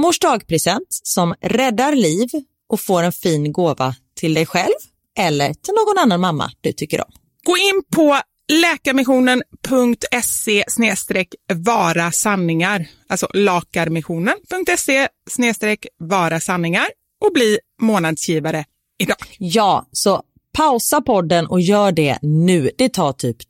mors dagpresent som räddar liv och får en fin gåva till dig själv eller till någon annan mamma du tycker om. Gå in på läkarmissionen.se vara sanningar, alltså lakarmissionen.se vara sanningar och bli månadsgivare idag. Ja, så pausa podden och gör det nu. Det tar typ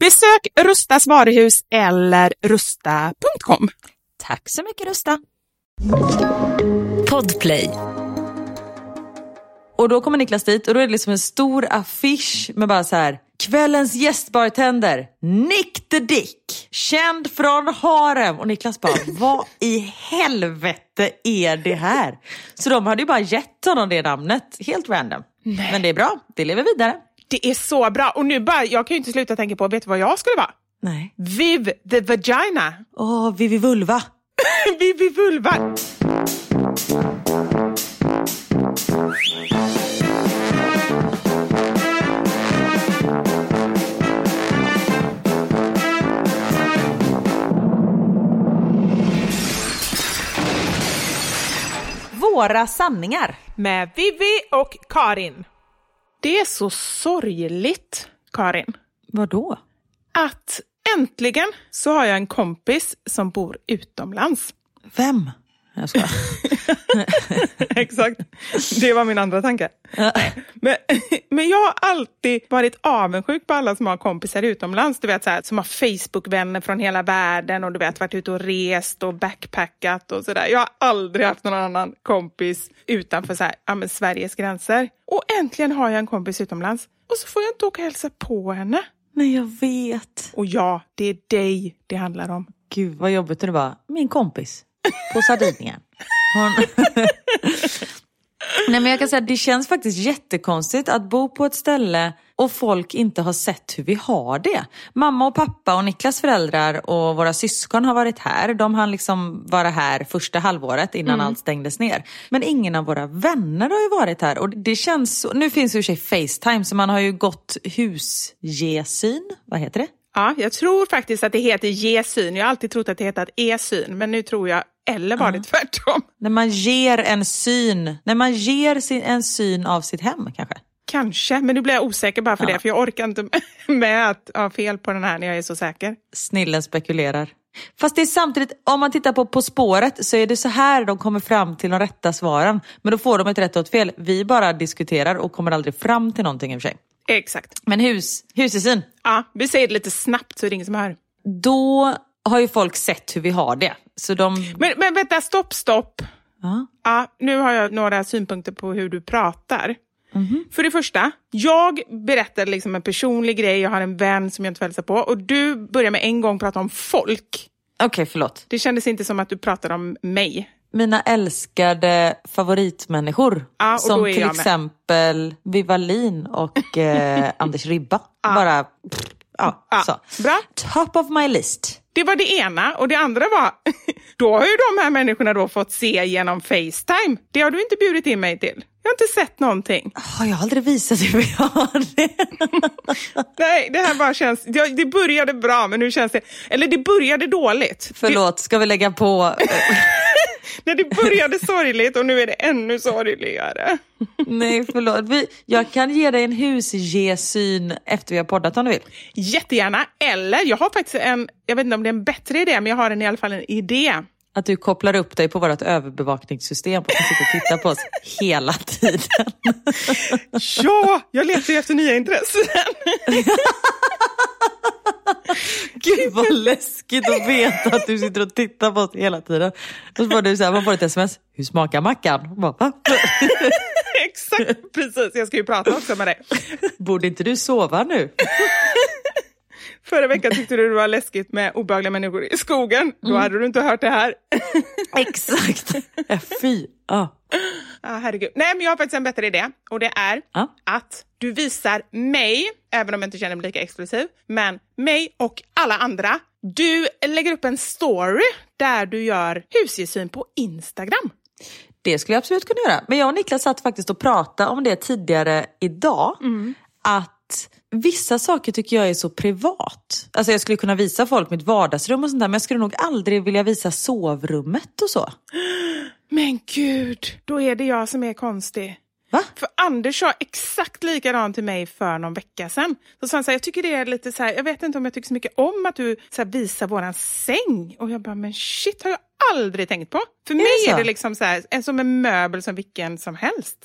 Besök Rustas varuhus eller rusta.com. Tack så mycket Rusta! Podplay. Och då kommer Niklas dit och då är det liksom en stor affisch med bara så här Kvällens gästbartender, Nick the Dick, känd från Harem. Och Niklas bara, vad i helvete är det här? Så de hade ju bara gett honom det namnet, helt random. Men det är bra, det lever vidare. Det är så bra. Och nu bara, jag kan ju inte sluta tänka på, vet du vad jag skulle vara? Nej. Viv the Vagina. Åh, Vivi Vulva. Vivi Vulva. Våra sanningar. Med Vivi och Karin. Det är så sorgligt, Karin, Vadå? att äntligen så har jag en kompis som bor utomlands. Vem? Jag ska. Exakt. Det var min andra tanke. Men, men jag har alltid varit avundsjuk på alla som har kompisar utomlands. Du vet, så här, som har Facebook-vänner från hela världen och du vet, varit ute och rest och backpackat och sådär. Jag har aldrig haft någon annan kompis utanför så här, ja, Sveriges gränser. Och äntligen har jag en kompis utomlands. Och så får jag inte åka och hälsa på henne. Nej, jag vet. Och ja, det är dig det handlar om. Gud vad jobbigt det var. Min kompis på Sardinien. Hon... Nej men jag kan säga att det känns faktiskt jättekonstigt att bo på ett ställe och folk inte har sett hur vi har det. Mamma och pappa och Niklas föräldrar och våra syskon har varit här. De hann liksom vara här första halvåret innan allt stängdes ner. Men ingen av våra vänner har ju varit här och det känns så... Nu finns ju i och för sig Facetime så man har ju gått husgesyn. Vad heter det? Ja, jag tror faktiskt att det heter G-syn. Jag har alltid trott att det hetat E-syn, men nu tror jag, eller var det tvärtom? När man ger en syn, när man ger sin, en syn av sitt hem kanske. Kanske, men nu blir jag osäker bara för Ja. det, för jag orkar inte med att ha fel på den här när jag är så säker. Snillen spekulerar. Fast det är samtidigt, om man tittar på På spåret så är det så här de kommer fram till de rätta svaren. Men då får de ett rätt och ett fel. Vi bara diskuterar och kommer aldrig fram till någonting i och för sig. Exakt. Men hus, husesyn, Ja, vi säger det lite snabbt så är det ingen som hör. då har ju folk sett hur vi har det. Så de... Men, men vänta, stopp, stopp. Ja. Ja, nu har jag några synpunkter på hur du pratar. För det första, jag berättade liksom en personlig grej, jag har en vän som jag inte får hälsa på och du börjar med en gång prata om folk. Okej, förlåt. Det kändes inte som att du pratade om mig. Mina älskade favoritmänniskor. Och som till exempel Vivalin och eh, Anders Ribba. Bara, pff, ja, Ja, så. bra. Top of my list. Det var det ena. Och det andra var, då har ju de här människorna då fått se genom Facetime. Det har du inte bjudit in mig till. Jag har inte sett någonting. Har jag aldrig visat hur vi har det? Nej, det här bara känns... Det började bra, men nu känns det... Eller det började dåligt. Förlåt, ska vi lägga på? När det började sorgligt och nu är det ännu sorgligare. Nej, förlåt. Vi, jag kan ge dig en husgesyn efter vi har poddat om du vill. Jättegärna. Eller, jag har faktiskt en... Jag vet inte om det är en bättre idé, men jag har en, i alla fall en idé. Att du kopplar upp dig på vårt överbevakningssystem och kan sitta och titta på oss hela tiden. Ja, jag letar ju efter nya intressen. Gud vad läskigt att veta att du sitter och tittar på oss hela tiden. Och så får du så här, man får ett sms. Hur smakar mackan? Bara? Exakt, precis. Jag ska ju prata också med dig. Borde inte du sova nu? Förra veckan tyckte du det var läskigt med obehagliga människor i skogen. Då hade du inte hört det här. Exakt. Fy. Ja. Ah, herregud. Nej, men jag har faktiskt en bättre idé. Och det är Ja. att du visar mig, även om jag inte känner mig lika exklusiv, men mig och alla andra. Du lägger upp en story där du gör husgesyn på Instagram. Det skulle jag absolut kunna göra. Men jag och Niklas satt faktiskt och pratade om det tidigare idag. Att vissa saker tycker jag är så privat. Alltså jag skulle kunna visa folk mitt vardagsrum och sånt där. Men jag skulle nog aldrig vilja visa sovrummet och så. Men gud, då är det jag som är konstig. Va? För Anders sa exakt likadant till mig för någon vecka sedan. Så sa han så här, jag tycker det är lite så här, jag vet inte om jag tycker så mycket om att du så här, visar våran säng. Och jag bara, men shit har jag aldrig tänkt på. För mig det är det liksom så här, som en möbel som vilken som helst.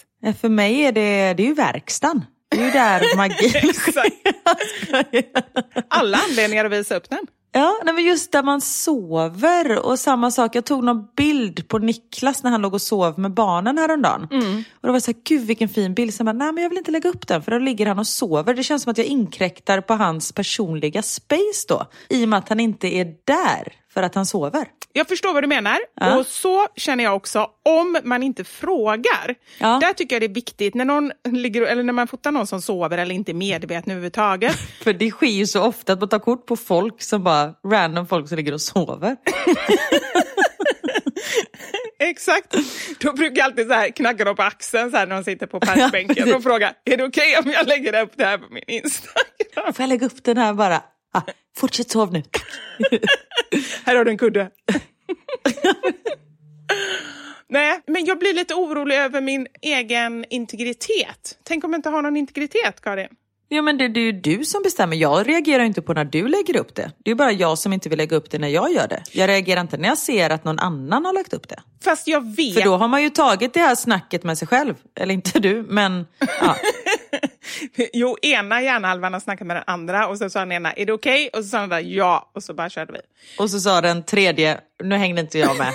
För mig är det, det är ju verkstaden. Det är ju där magin Exakt. Alla anledningar att visa upp den. Ja, nej men just där man sover och samma sak. Jag tog någon bild på Niklas när han låg och sov med barnen häromdagen. Och då var jag så här, gud vilken fin bild. Jag bara, nej men jag vill inte lägga upp den för då ligger han och sover. Det känns som att jag inkräktar på hans personliga space då. I och med att han inte är där för att han sover. Jag förstår vad du menar. Ja. Och så känner jag också om man inte frågar. Ja. Där tycker jag det är viktigt när, någon ligger, eller när man fotar någon som sover eller inte är medveten överhuvudtaget. För det sker ju så ofta att man tar kort på folk som bara, random folk som ligger och sover. Exakt. Då brukar jag alltid så här knacka dem på axeln så här när de sitter på parkbänken och fråga är det okej om jag lägger upp det här på min Instagram? Får jag lägga upp den här bara? Ah, fortsätt sov nu. Här har du en kudde. Nej, men jag blir lite orolig över min egen integritet. Tänk om jag inte har någon integritet, Karin? Ja men det, det är ju du som bestämmer. Jag reagerar inte på när du lägger upp det. Det är bara jag som inte vill lägga upp det när jag gör det. Jag reagerar inte när jag ser att någon annan har lagt upp det. Fast jag vet... För då har man ju tagit det här snacket med sig själv. Eller inte du, men ja. Jo, ena hjärnhalvan har snackat med den andra och så sa den ena, är det okej? Och så sa den andra, ja. Och så bara körde vi. Och så sa den tredje, nu hängde inte jag med.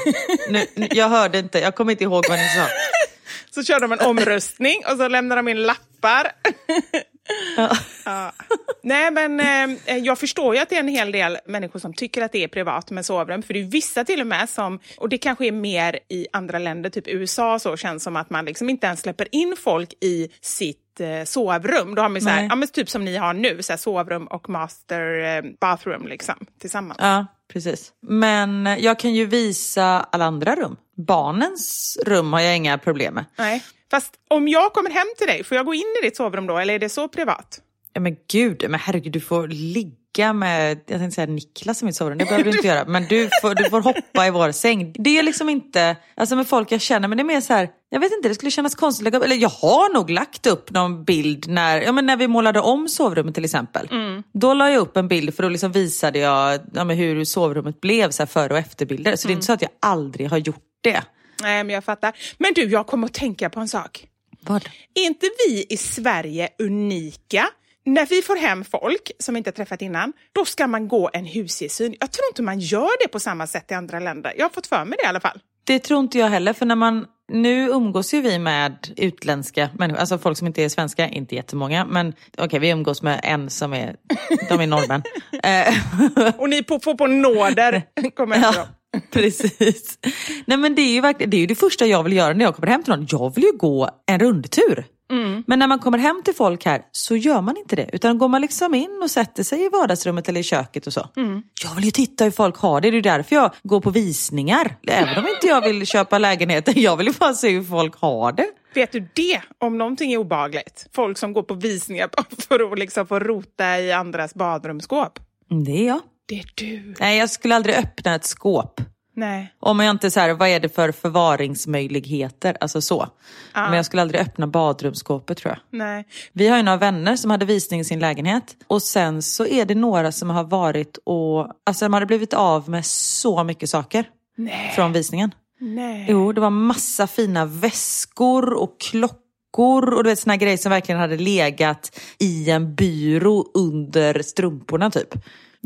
Nu, nu, jag hörde inte, jag kommer inte ihåg vad ni sa. Så körde de en omröstning och så lämnade de in lappar. Ja. Nej, men eh, jag förstår ju att det är en hel del människor som tycker att det är privat med sovrum. För det är vissa till och med som, och det kanske är mer i andra länder, typ USA så känns som att man liksom inte ens släpper in folk i sitt eh, sovrum. Då har man så här, ja, men typ som ni har nu, så här, sovrum och master eh, bathroom liksom, tillsammans. Ja, precis. Men jag kan ju visa alla andra rum. Barnens rum har jag inga problem med. Nej. Fast om jag kommer hem till dig, får jag gå in i ditt sovrum då, eller är det så privat? Ja, men gud, men herregud, du får ligga med, jag tänkte säga Niklas i mitt sovrum, det behöver du inte göra. Men du får, du får hoppa i vår säng. Det är liksom inte, alltså med folk jag känner, men det är mer så här, jag vet inte, det skulle kännas konstigt att lägga upp, eller jag har nog lagt upp någon bild när, ja, men när vi målade om sovrummet till exempel. Då la jag upp en bild för då liksom visade jag ja, hur sovrummet blev, så här, före och efterbilder. Så det är inte så att jag aldrig har gjort det. Nej, men jag fattar. Men du, jag kommer att tänka på en sak. Vad? Är inte vi i Sverige unika? När vi får hem folk som inte har träffat innan, då ska man gå en husgesyn. Jag tror inte man gör det på samma sätt i andra länder. Jag har fått för mig det i alla fall. Det tror inte jag heller, för när man, nu umgås ju vi med utländska människor, alltså folk som inte är svenska, inte jättemånga, men okej vi umgås med en som är, de är norrmän. Eh, Och ni på, får på nåder kommer efter dem. Precis. Nej men det är ju verkligen, det är ju det första jag vill göra när jag kommer hem till någon. Jag vill ju gå en rundtur. Men när man kommer hem till folk här så gör man inte det. Utan går man liksom in och sätter sig i vardagsrummet eller i köket och så. Jag vill ju titta hur folk har det. Det är ju därför jag går på visningar. Även om inte jag vill köpa lägenheter. Jag vill ju bara se hur folk har det. Vet du det, om någonting är obagligt? Folk som går på visningar för att liksom få rota i andras badrumsskåp. Mm, Det är jag. Det är du. Nej, jag skulle aldrig öppna ett skåp. Nej. Om jag inte så här, vad är det för förvaringsmöjligheter? Alltså så. Men jag skulle aldrig öppna badrumsskåpet tror jag. Nej. Vi har ju några vänner som hade visning i sin lägenhet. Och sen så är det några som har varit och, alltså de hade blivit av med så mycket saker. Nej. Från visningen. Nej. Jo, det var massa fina väskor och klockor och du vet såna grejer som verkligen hade legat i en byrå under strumporna typ.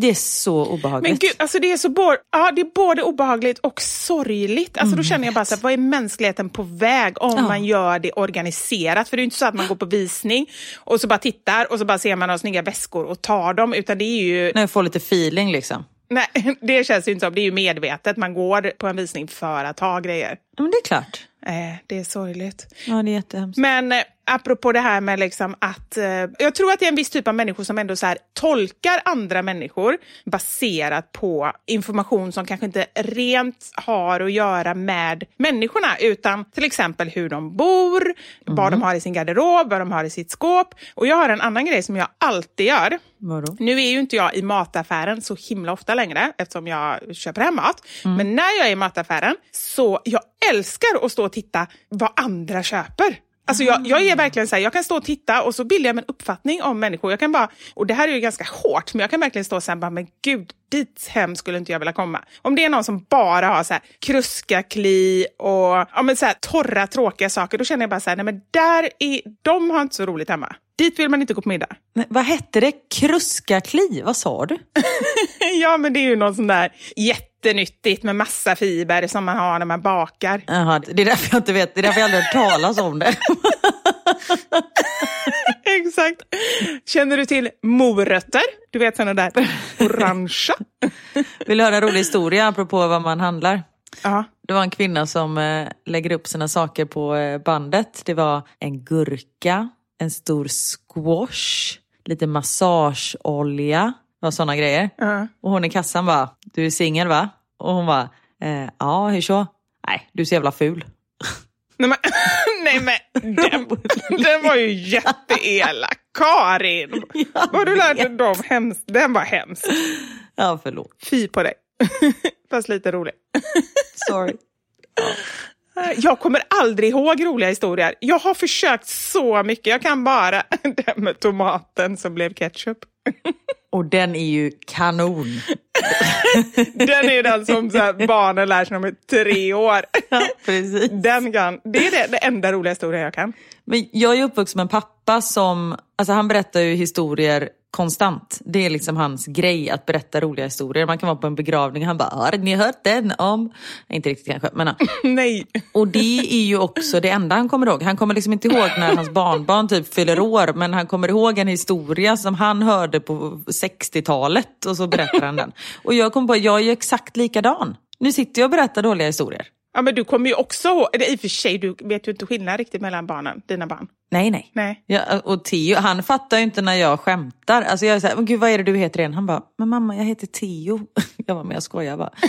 Det är så obehagligt. Men gud, alltså det är så bo- ja, det är både obehagligt och sorgligt. Alltså då känner jag bara så här, vad är mänskligheten på väg om Mm, Ja. man gör det organiserat? För det är inte så att man går på visning och så bara tittar och så bara ser man några snygga väskor och tar dem, utan det är ju, När jag får lite feeling liksom. nej, det känns ju inte som, det är ju medvetet. Man går på en visning för att ta grejer. Men det är klart. Eh, det är sorgligt. Ja, det är jättehemskt. Men eh, apropå det här med liksom att... Eh, jag tror att det är en viss typ av människor som ändå så här, tolkar andra människor baserat på information som kanske inte rent har att göra med människorna utan till exempel hur de bor, vad de har i sin garderob, vad de har i sitt skåp. Och jag har en annan grej som jag alltid gör. Vadå? Nu är ju inte jag i mataffären så himla ofta längre eftersom jag köper hem mat. Men när jag är i mataffären så jag älskar att stå och titta vad andra köper. Alltså jag, jag är verkligen så här, jag kan stå och titta och så bildar jag mig en uppfattning om människor. Jag kan bara, och det här är ju ganska hårt, men jag kan verkligen stå och säga, men gud, dit hem skulle inte jag vilja komma. Om det är någon som bara har så här, kruskakli och ja, men så här, torra, tråkiga saker, då känner jag bara så här, nej men där är, de har inte så roligt hemma. Dit vill man inte gå på middag. Nej, vad hette det? Kruskakli? Vad sa du? ja, men det är ju något sånt där jättenyttigt med massa fiber som man har när man bakar. Jaha, det är därför jag inte vet. Det är därför jag aldrig hört talas om det. Exakt. Känner du till morötter? Du vet såna där orangea. Vill du höra en rolig historia apropå vad man handlar? Ja. Det var en kvinna som eh, lägger upp sina saker på eh, bandet. Det var en gurka, en stor squash, lite massageolja, var sådana grejer. Ja. Och hon i kassan bara, du är singel va? Och hon bara, eh, ja hur så? Nej, du är så jävla ful. Nej, men, nej, men den, den var ju jätteelak. Karin! Vad du lärt dig dem? Hemskt. Den var hemsk. Ja, förlåt. Fy på dig. Fast lite rolig. Sorry. Jag kommer aldrig ihåg roliga historier. Jag har försökt så mycket. Jag kan bara den med tomaten som blev ketchup. Och den är ju kanon. Den är den som här, barnen lär sig när de är tre år. Ja, precis. Den kan, det är det, det enda roliga historien jag kan. Men jag är uppvuxen med en pappa som, alltså han berättar ju historier konstant. Det är liksom hans grej att berätta roliga historier. Man kan vara på en begravning och han bara, har ni hört den om? Inte riktigt kanske, men ja. Nej. Och det är ju också det enda han kommer ihåg. Han kommer liksom inte ihåg när hans barnbarn typ fyller år, men han kommer ihåg en historia som han hörde på 60-talet och så berättar han den. Och jag kom på, jag är ju exakt likadan. Nu sitter jag och berättar dåliga historier. Ja, men du kommer ju också ihåg, i och för sig, du vet ju inte skillnad riktigt mellan barnen, dina barn. Nej, nej. Nej. Ja, och Theo, han fattar ju inte när jag skämtar. Alltså jag är men gud vad är det du heter igen? Han bara, men mamma jag heter Theo. Jag var med jag skojar bara.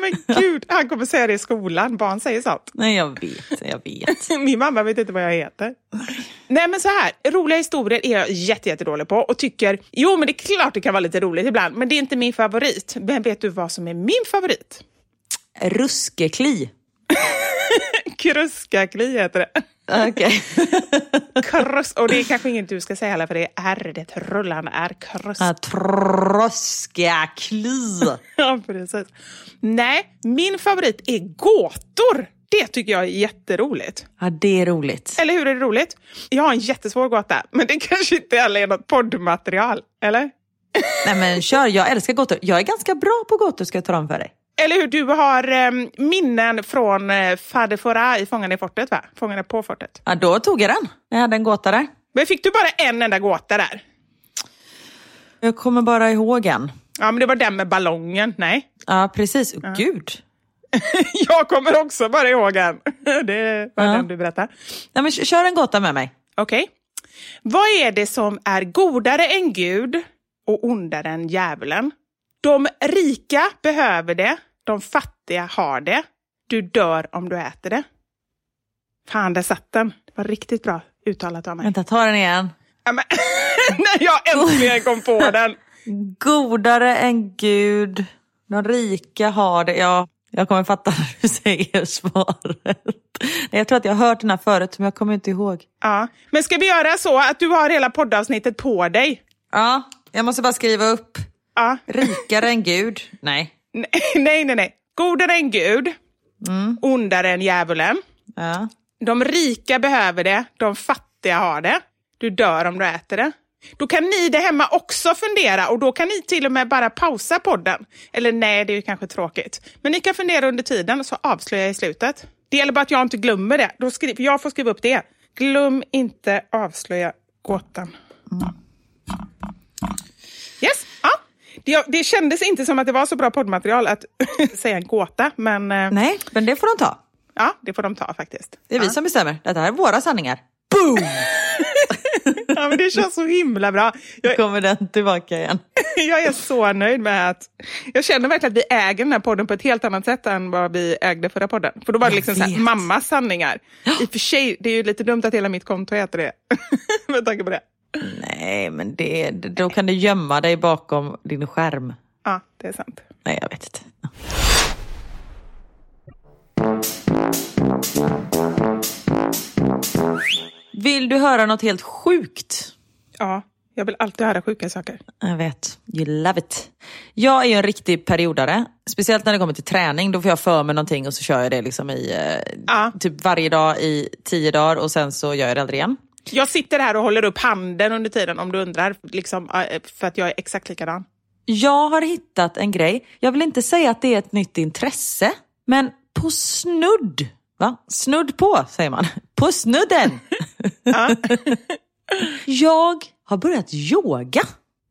Nej men gud, han kommer säga det i skolan. Barn säger sånt. Nej jag vet, jag vet. Min mamma vet inte vad jag heter. Nej men så här, roliga historier är jag jätte, jättedålig på och tycker, jo men det är klart det kan vara lite roligt ibland, men det är inte min favorit. Men vet du vad som är min favorit? Ruskekli. Kruskakli heter det. Okej. Krus, och det är kanske inget du ska säga heller för det är R, det är ett rullande R. Krus. Ah, Troskakli. Ja, precis. Nej, min favorit är gåtor. Det tycker jag är jätteroligt. Ja, det är roligt. Eller hur är det roligt? Jag har en jättesvår gåta, men det kanske inte heller är något poddmaterial. Eller? Nej men kör, jag älskar gåtor. Jag är ganska bra på gåtor ska jag tala om för dig. Eller hur? Du har eh, minnen från eh, Fader Fora i Fångarna i fortet, va? Fångarna på fortet. Ja, då tog jag den. Jag hade en gåta där. Men fick du bara en enda gåta där? Jag kommer bara ihåg en. Ja, men det var den med ballongen. Nej. Ja, precis. Gud. Jag kommer också bara ihåg en. Det var Ja. den du berättade. Ja, men kör en gåta med mig. Okej. Vad är det som är godare än Gud och ondare än djävulen? De rika behöver det, de fattiga har det. Du dör om du äter det. Fan, där satt den. Det var riktigt bra uttalat av mig. Vänta, ta den igen. Ja, men, när jag äntligen kom på den. Godare än Gud. De rika har det. Ja, jag kommer fatta när du säger svaret. Jag tror att jag har hört den här förut, men jag kommer inte ihåg. Ja. Men ska vi göra så att du har hela poddavsnittet på dig? Ja, jag måste bara skriva upp. Ja. Rikare än Gud. Nej. Nej, nej, nej. Godare än Gud, ondare än djävulen. Ja. De rika behöver det, de fattiga har det. Du dör om du äter det. Då kan ni där hemma också fundera och då kan ni till och med bara pausa podden. Eller nej, det är ju kanske tråkigt. Men ni kan fundera under tiden och så avslöjar jag i slutet. Det gäller bara att jag inte glömmer det. Då skriver, jag får skriva upp det. Glöm inte avslöja gåtan. Yes, ja. Det, det kändes inte som att det var så bra poddmaterial att säga en gåta, men eh, Nej, men det får de ta. ja, det får de ta faktiskt. Det är vi som bestämmer. Det här är våra sanningar. Ja, men det känns så himla bra. Jag, kommer den tillbaka igen. jag är så nöjd med att... Jag känner verkligen att vi äger den här podden på ett helt annat sätt än vad vi ägde förra podden. För då var det liksom så här, mammas sanningar. I och för sig, det är ju lite dumt att hela mitt konto heter det. med tanke på det. Nej, men det, då kan du gömma dig bakom din skärm. Ja, det är sant. Nej, jag vet inte. Vill du höra något helt sjukt? Ja, jag vill alltid höra sjuka saker. Jag vet. You love it. Jag är ju en riktig periodare. Speciellt när det kommer till träning. Då får jag för mig någonting och så kör jag det liksom i eh, Ja. typ varje dag i tio dagar och sen så gör jag det aldrig igen. Jag sitter här och håller upp handen under tiden om du undrar. Liksom, eh, för att jag är exakt likadan. Jag har hittat en grej. Jag vill inte säga att det är ett nytt intresse, men på snudd. Va? Snudd på, säger man. På snudden. jag har börjat yoga.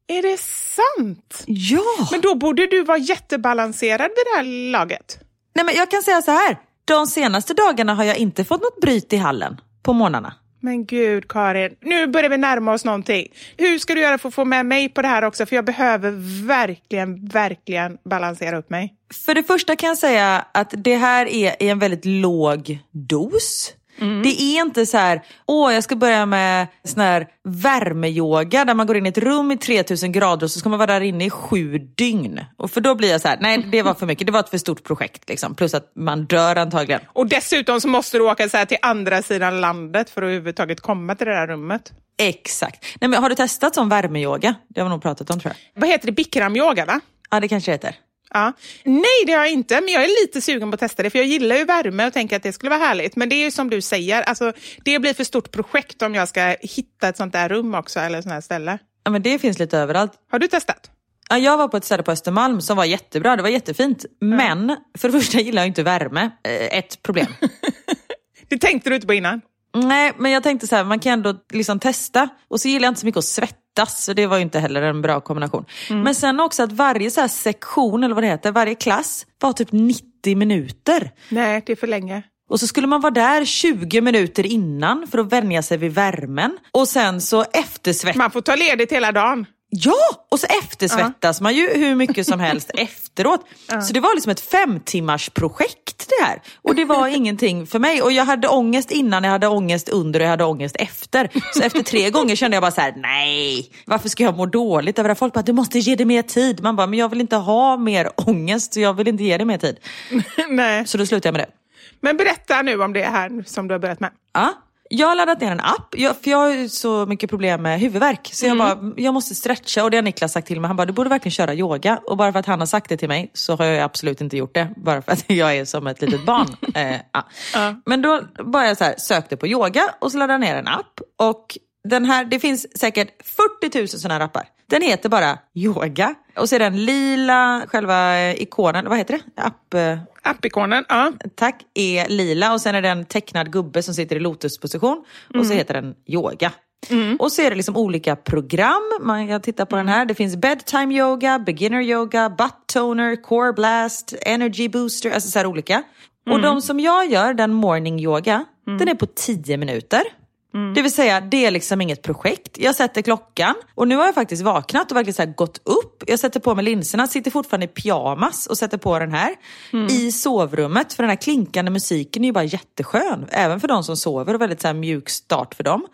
Är det sant? Ja! Men då borde du vara jättebalanserad vid det här laget. Nej, men jag kan säga så här. De senaste dagarna har jag inte fått något bryt i hallen på morgnarna. Men gud Karin, nu börjar vi närma oss någonting. Hur ska du göra för att få med mig på det här också? För jag behöver verkligen, verkligen balansera upp mig. För det första kan jag säga att det här är i en väldigt låg dos. Det är inte så här, åh jag ska börja med sån här värmeyoga där man går in i ett rum i 3000 grader och så ska man vara där inne i sju dygn. Och för då blir jag så här, nej det var för mycket, det var ett för stort projekt liksom. Plus att man dör antagligen. Och dessutom så måste du åka så här till andra sidan landet för att överhuvudtaget komma till det där rummet. Exakt. Nej, men har du testat sån värmeyoga? Det har vi nog pratat om tror jag. Vad heter det? Bikramyoga va? Ja det kanske heter. Ja. Nej, det har jag inte, men jag är lite sugen på att testa det, för jag gillar ju värme och tänker att det skulle vara härligt. Men det är ju som du säger, alltså, det blir för stort projekt om jag ska hitta ett sånt där rum också, eller sånt här ställe. Ja men det finns lite överallt. Har du testat? Ja, jag var på ett ställe på Östermalm som var jättebra, det var jättefint. Men för det första gillar jag inte värme. Eh, Ett problem. Det tänkte du inte på innan? Nej, men jag tänkte så här, man kan ändå liksom testa. Och så gillar jag inte så mycket att svettas, så det var ju inte heller en bra kombination. Men sen också att varje så här sektion, eller vad det heter, varje klass var typ 90 minuter. Nej, det är för länge. Och så skulle man vara där 20 minuter innan för att vänja sig vid värmen. Och sen så eftersvettas Man får ta ledigt hela dagen. Ja! Och så eftersvettas man ju hur mycket som helst efteråt. Så det var liksom ett fem timmars projekt det här. Och det var ingenting för mig. Och jag hade ångest innan, jag hade ångest under och jag hade ångest efter. Så efter tre gånger kände jag bara så här: nej, varför ska jag må dåligt över det? Folk bara, du måste ge det mer tid. Man bara, men jag vill inte ha mer ångest så jag vill inte ge det mer tid. Nej. Så då slutade jag med det. Men berätta nu om det här som du har börjat med. Ja. Jag har laddat ner en app, jag, för jag har ju så mycket problem med huvudvärk. Så jag bara, jag måste stretcha och det har Niklas sagt till mig. Han bara, du borde verkligen köra yoga. Och bara för att han har sagt det till mig så har jag absolut inte gjort det. Bara för att jag är som ett litet barn. eh, ja. Men då bara jag så här, sökte på yoga och så laddade jag ner en app. Och den här, det finns säkert 40 000 sådana här appar. Den heter bara yoga. Och så är den lila, själva eh, ikonen, vad heter det? App... eh, Appikonen, ja. tack, är lila och sen är det en tecknad gubbe som sitter i lotusposition och så heter den yoga. Och så är det liksom olika program. Man kan titta på den här. Det finns bedtime yoga, beginner yoga, butt toner, core blast, energy booster. Alltså så här olika. Och de som jag gör, den morning yoga, den är på 10 minuter. Det vill säga, det är liksom inget projekt. Jag sätter klockan och nu har jag faktiskt vaknat och verkligen så här gått upp. Jag sätter på mig linserna, sitter fortfarande i pyjamas och sätter på den här i sovrummet. För den här klinkande musiken är ju bara jätteskön. Även för de som sover och väldigt så här mjuk start för dem.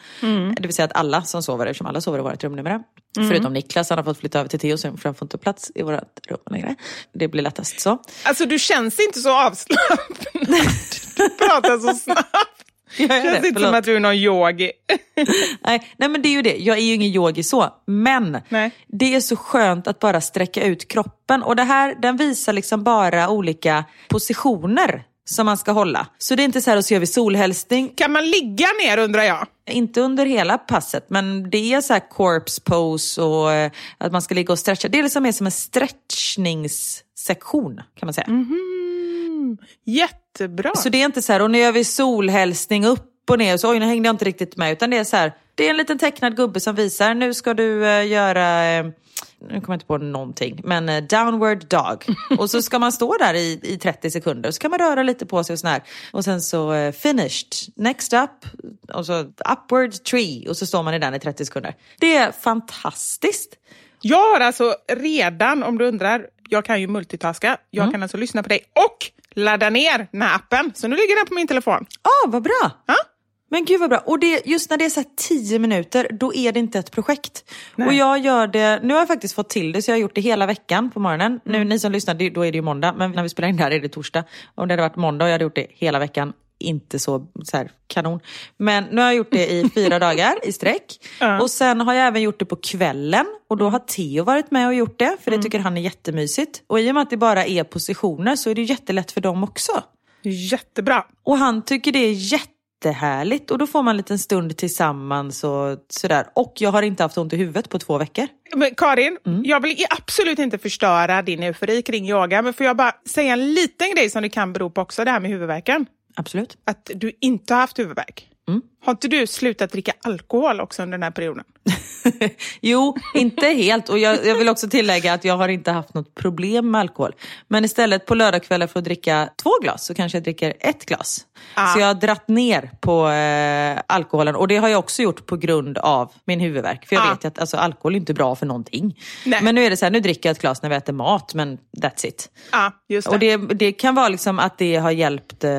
Det vill säga att alla som sover, eftersom alla sover i vårt rum numera. Förutom Niklas, han har fått flytta över till Theo för han får inte plats i vårt rum längre. Det blir lättast så. Alltså du känns inte så avslappnad. Du pratar så snabbt. Jag känns det, inte som att du är någon yogi. nej, nej men det är ju det, jag är ju ingen yogi så. Men Nej. det är så skönt att bara sträcka ut kroppen. Och det här, den visar liksom bara olika positioner som man ska hålla. Så det är inte så här, och så gör vi solhälsning. Kan man ligga ner undrar jag? Inte under hela passet, men det är så här corpse pose och eh, att man ska ligga och stretcha. Det är liksom mer som en stretchningssektion kan man säga. Mm, jättebra. Så det är inte så här, och nu gör vi solhälsning upp och ner, så oj nu hängde jag inte riktigt med. Utan det är så här, det är en liten tecknad gubbe som visar, nu ska du eh, göra, eh, nu kommer jag inte på någonting, men eh, downward dog. Och så ska man stå där i, i 30 sekunder, så kan man röra lite på sig och sådär. Och sen så eh, finished, next up, och så upward tree, och så står man i den i 30 sekunder. Det är fantastiskt. Jag har alltså redan, om du undrar, jag kan ju multitaska. Jag Mm. kan alltså lyssna på dig och ladda ner den här appen. Så nu ligger den på min telefon. Ah, vad bra! Ja? Men gud vad bra. Och det, just när det är så 10 minuter, då är det inte ett projekt. Nej. Och jag gör det, nu har jag faktiskt fått till det, så jag har gjort det hela veckan på morgonen. Nu ni som lyssnar, då är det ju måndag, men när vi spelar in det här är det torsdag. Om det hade varit måndag och jag hade gjort det hela veckan, inte så, så här, kanon. Men nu har jag gjort det i fyra dagar i sträck. Ja. Och sen har jag även gjort det på kvällen. Och då har Theo varit med och gjort det, för det tycker han är jättemysigt. Och i och med att det bara är positioner så är det jättelätt för dem också. Jättebra. Och han tycker det är jättehärligt och då får man en liten stund tillsammans och sådär. Och jag har inte haft ont i huvudet på två veckor. Men Karin, Mm. jag vill absolut inte förstöra din eufori kring yoga, men får jag bara säga en liten grej som det kan bero på också, det här med huvudvärken? Absolut. Att du inte har haft huvudvärk. Mm. Har inte du slutat dricka alkohol också under den här perioden? jo, inte helt. Och jag, jag vill också tillägga att jag har inte haft något problem med alkohol. Men istället på lördagskvällar för att dricka två glas så kanske jag dricker ett glas. Ah. Så jag har dratt ner på eh, alkoholen. Och det har jag också gjort på grund av min huvudvärk. För jag Ah. vet att alltså, alkohol är inte bra för någonting. Nej. Men nu är det så här, nu dricker jag ett glas när vi äter mat, men that's it. Ja, just det. Och det, det kan vara liksom att det har hjälpt eh,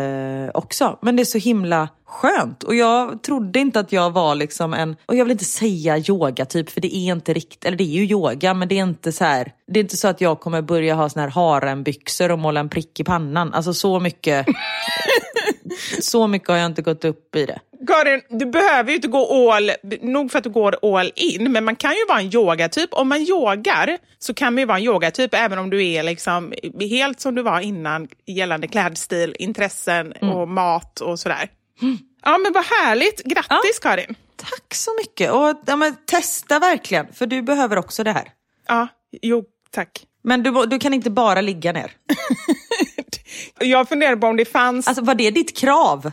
också. Men det är så himla skönt. Och jag trodde inte att jag var liksom en, och jag vill inte säga yoga typ, för det är inte riktigt, eller det är ju yoga, men det är inte så här, det är inte så att jag kommer börja ha såna här harembyxor och måla en prick i pannan. Alltså så mycket, så mycket har jag inte gått upp i det. Karin, du behöver ju inte gå all, nog för att du går all in, men man kan ju vara en yogatyp. Om man yogar så kan man ju vara en yogatyp även om du är liksom helt som du var innan gällande klädstil, intressen Mm. och mat och sådär. Ja men vad härligt, grattis Karin! Tack så mycket. Och ja, men, testa verkligen, för du behöver också det här. Ja, jo tack. Men du, du kan inte bara ligga ner. Jag funderar på om det fanns... Alltså var det ditt krav?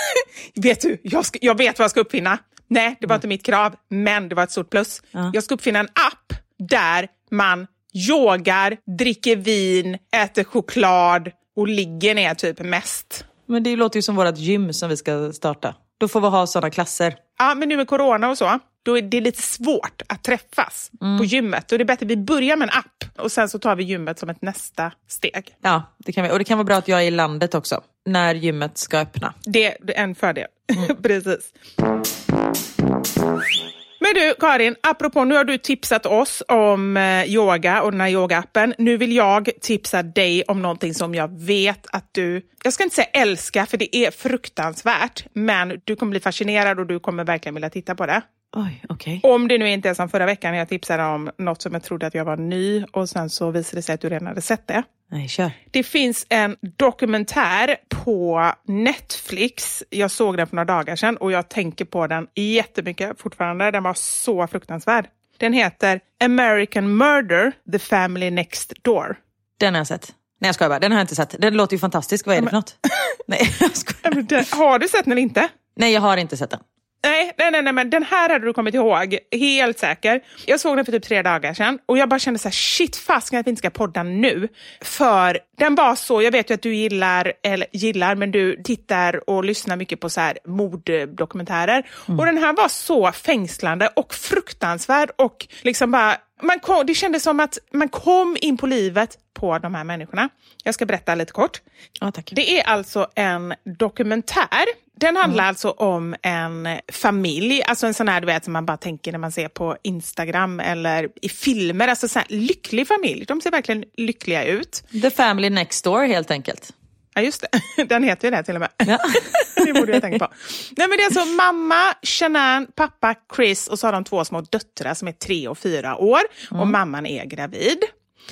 Vet du, jag, ska, jag vet vad jag ska uppfinna. Nej, det var inte mitt krav, men det var ett stort plus. Ja. Jag ska uppfinna en app där man yogar, dricker vin, äter choklad och ligger ner typ mest. Men det låter ju som vårt gym som vi ska starta. Då får vi ha sådana klasser. Ja, men nu med corona och så, då är det lite svårt att träffas på gymmet. Det är bättre att vi börjar med en app och sen så tar vi gymmet som ett nästa steg. Ja, det kan vi. Och det kan vara bra att jag är i landet också. När gymmet ska öppna. Det det är en fördel. Precis. Men du Karin, apropå nu har du tipsat oss om eh, yoga och den här yogaappen. Nu vill jag tipsa dig om någonting som jag vet att du, jag ska inte säga älska för det är fruktansvärt, men du kommer bli fascinerad och du kommer verkligen vilja titta på det. Oj, okej. Om det nu inte är som förra veckan när jag tipsade om något som jag trodde att jag var ny och sen så visade det sig att du redan hade sett det. Nej, kör. Det finns en dokumentär på Netflix. Jag såg den för några dagar sedan och jag tänker på den jättemycket fortfarande. Den var så fruktansvärd. Den heter American Murder, The Family Next Door. Den har jag sett. Nej, jag skojar bara. Den har jag inte sett. Den låter ju fantastisk. Vad är det för något? Nej, jag skojar. Har du sett den eller inte? Nej, jag har inte sett den. Nej, nej, nej, nej, men den här hade du kommit ihåg, helt säker. Jag såg den för typ tre dagar sedan och jag bara kände så här, shit fasken att vi inte ska podda nu. För den var så, jag vet ju att du gillar, eller gillar, men du tittar och lyssnar mycket på så här morddokumentärer. Mm. Och den här var så fängslande och fruktansvärd och liksom bara man kom, det kändes som att man kom in på livet på de här människorna. Jag ska berätta lite kort. Ja, tack. Det är alltså en dokumentär. Den handlar mm. alltså om en familj, alltså en sån här du vet som man bara tänker när man ser på Instagram eller i filmer. Alltså sån här lycklig familj. De ser verkligen lyckliga ut. The family next door helt enkelt. Ja, just det. Den heter ju det till och med. Ja. det borde jag tänka på. Nej, men det är alltså mamma, Shanann, pappa Chris och så har de två små döttrar som är tre och fyra år. Mm. Och mamman är gravid.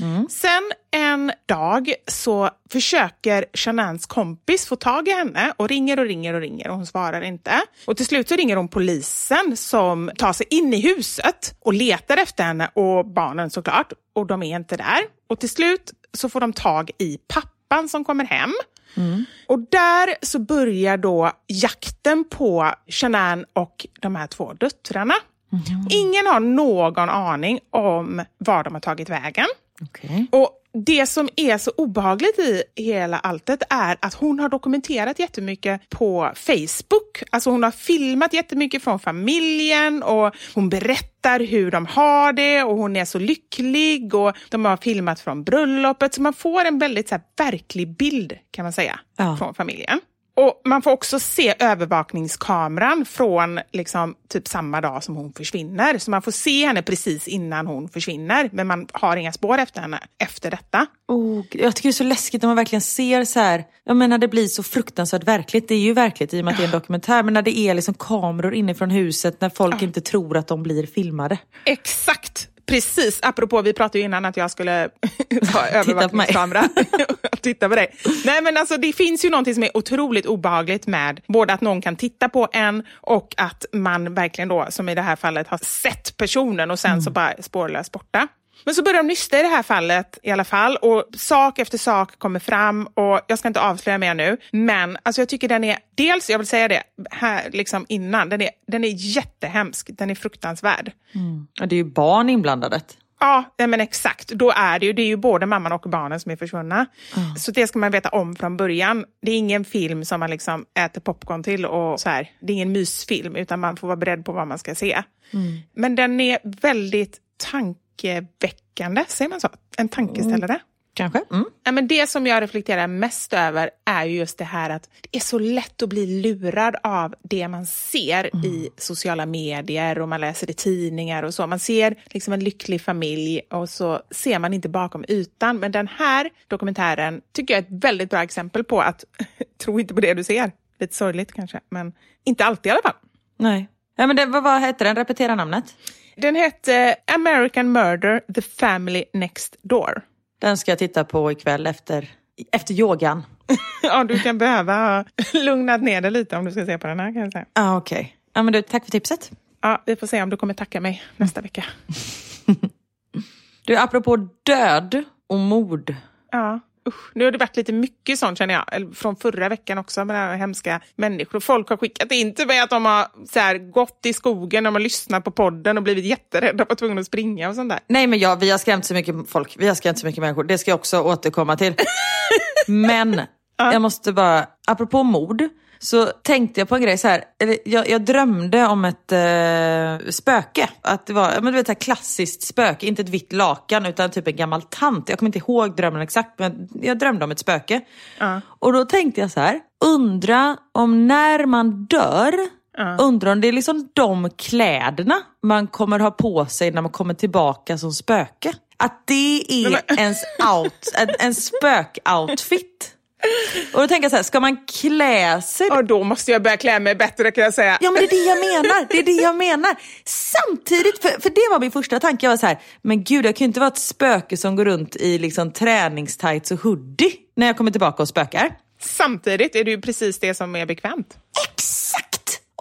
Mm. Sen en dag så försöker Shanans kompis få tag i henne och ringer och ringer och ringer och hon svarar inte. Och till slut så ringer hon polisen som tar sig in i huset och letar efter henne och barnen såklart. Och de är inte där. Och till slut så får de tag i pappan som kommer hem. Mm. Och där så börjar då jakten på Shanann och de här två döttrarna. Mm. Ingen har någon aning om var de har tagit vägen. Okay. Och det som är så obehagligt i hela alltet är att hon har dokumenterat jättemycket på Facebook. Alltså hon har filmat jättemycket från familjen och hon berättar hur de har det och hon är så lycklig och de har filmat från bröllopet. Så man får en väldigt så här, verklig bild kan man säga ja. från familjen. Och Man får också se övervakningskameran från liksom, typ samma dag som hon försvinner. Så man får se henne precis innan hon försvinner, men man har inga spår efter henne efter detta. Oh, jag tycker det är så läskigt när man verkligen ser så här, jag menar det blir så fruktansvärt verkligt. Det är ju verkligt i och med att det är en dokumentär, men när det är liksom kameror inifrån huset, när folk ja. inte tror att de blir filmade. Exakt! Precis, apropå vi pratade ju innan att jag skulle ha övervakningskamera titta på dig. Nej men alltså det finns ju någonting som är otroligt obehagligt med både att någon kan titta på en och att man verkligen då, som i det här fallet, har sett personen och sen mm. så bara spårlöst borta. Men så börjar de nysta i det här fallet i alla fall och sak efter sak kommer fram och jag ska inte avslöja mer nu. Men alltså jag tycker den är, dels, jag vill säga det här liksom innan, den är, den är jättehemsk, den är fruktansvärd. Mm. Och det är ju barn inblandade. Ja, men exakt. Då är det ju, det är ju både mamman och barnen som är försvunna. Mm. Så det ska man veta om från början. Det är ingen film som man liksom äter popcorn till och så här. Det är ingen mysfilm utan man får vara beredd på vad man ska se. Mm. Men den är väldigt tank tankeväckande, säger man så? En tankeställare? Mm. Kanske. Mm. Ja, men det som jag reflekterar mest över är ju just det här att det är så lätt att bli lurad av det man ser mm. i sociala medier och man läser i tidningar och så. Man ser liksom en lycklig familj och så ser man inte bakom ytan. Men den här dokumentären tycker jag är ett väldigt bra exempel på att tro inte på det du ser. Lite sorgligt kanske, men inte alltid i alla fall. Nej. Ja, men det, vad, vad heter den? Repetera namnet. Den hette American Murder, The Family Next Door. Den ska jag titta på ikväll efter, efter yogan. ja, du kan behöva lugna ner dig lite om du ska se på den här kan jag säga. Ah, Okej. Okay. Ja, men du, tack för tipset. Ja, vi får se om du kommer tacka mig nästa vecka. du, apropå död och mord. Ja. Usch, nu har det varit lite mycket sånt känner jag, från förra veckan också med här hemska människor. Folk har skickat in till mig att de har så här, gått i skogen, de har lyssnat på podden och blivit jätterädda och var tvungna att springa och sånt där. Nej men ja, vi har skrämt så mycket folk, vi har skrämt så mycket människor, det ska jag också återkomma till. men jag måste bara, apropå mord, så tänkte jag på en grej så här, eller jag, jag drömde om ett eh, spöke. Att det var men du vet, ett klassiskt spöke, inte ett vitt lakan utan typ en gammal tant. Jag kommer inte ihåg drömmen exakt men jag drömde om ett spöke. Uh. Och då tänkte jag så här, undra om när man dör Uh. Undrar om det är liksom de kläderna man kommer ha på sig när man kommer tillbaka som spöke. Att det är ens out, en, en spök-outfit. Och då tänker jag så här, ska man klä sig? Ja, då måste jag börja klä mig bättre kan jag säga. Ja, men det är det jag menar. Det är det jag menar. Samtidigt, för, för det var min första tanke, jag var så här, men gud, jag kan ju inte vara ett spöke som går runt i liksom träningstights och hoodie när jag kommer tillbaka och spökar. Samtidigt är det ju precis det som är bekvämt. Exakt!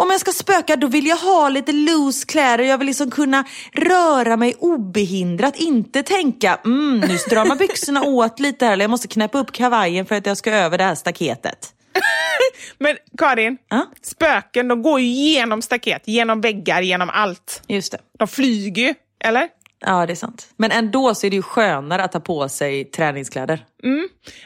Om jag ska spöka då vill jag ha lite loose kläder. Jag vill liksom kunna röra mig obehindrat. Inte tänka, mm, nu stramar byxorna åt lite här. Eller jag måste knäppa upp kavajen för att jag ska över det här staketet. Men Karin, Ja. spöken de går ju genom staket, genom väggar, genom allt. Just det. De flyger ju, eller? Ja, det är sant. Men ändå så är det ju skönare att ta på sig träningskläder.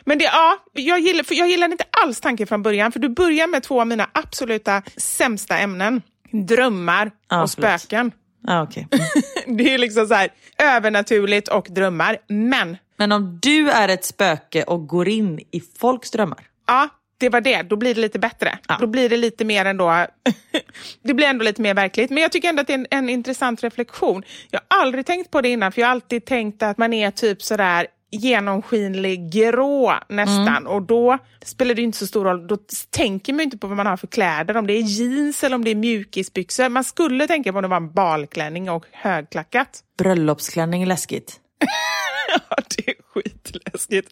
Men det, ja, jag, gillar, för jag gillade inte alls tanken från början, för du börjar med två av mina absoluta sämsta ämnen. Drömmar Ja, och spöken. Ja, okej. Det är liksom så här, övernaturligt och drömmar. Men, Men om du är ett spöke och går in i folks drömmar. ja, det var det. Då blir det lite bättre. Ja. Då blir det lite mer ändå... det blir ändå lite mer verkligt. Men jag tycker ändå att det är en, en intressant reflektion. Jag har aldrig tänkt på det innan, för jag har alltid tänkt att man är typ sådär genomskinlig grå nästan och då spelar det inte så stor roll. Då tänker man ju inte på vad man har för kläder, om det är jeans eller om det är mjukisbyxor. Man skulle tänka på om det var en balklänning och högklackat. Bröllopsklänning är läskigt. Ja, det är skitläskigt.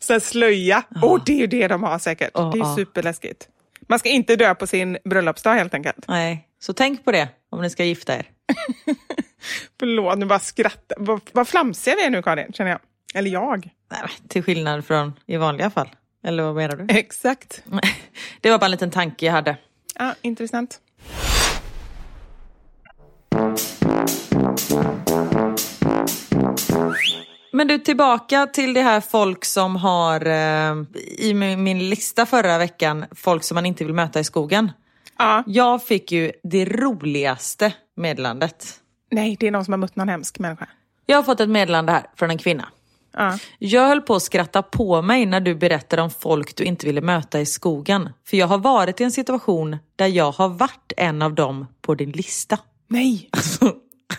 Sen slöja. Åh, det är ju det de har säkert. Ja, det är ja. superläskigt. Man ska inte dö på sin bröllopsdag helt enkelt. Nej, så tänk på det om ni ska gifta er. Förlåt, nu bara skrattar. Vad, vad flamsiga vi är nu Karin, känner jag. Eller jag. Nej, till skillnad från i vanliga fall. Eller vad menar du? Exakt. Det var bara en liten tanke jag hade. Ja, intressant. Men du, tillbaka till det här folk som har, eh, i min lista förra veckan, folk som man inte vill möta i skogen. Ja. Jag fick ju det roligaste meddelandet. Nej, det är någon som har mött någon hemsk människa. Jag har fått ett meddelande här från en kvinna. Ja. Jag höll på att skratta på mig när du berättade om folk du inte ville möta i skogen. För jag har varit i en situation där jag har varit en av dem på din lista. Nej,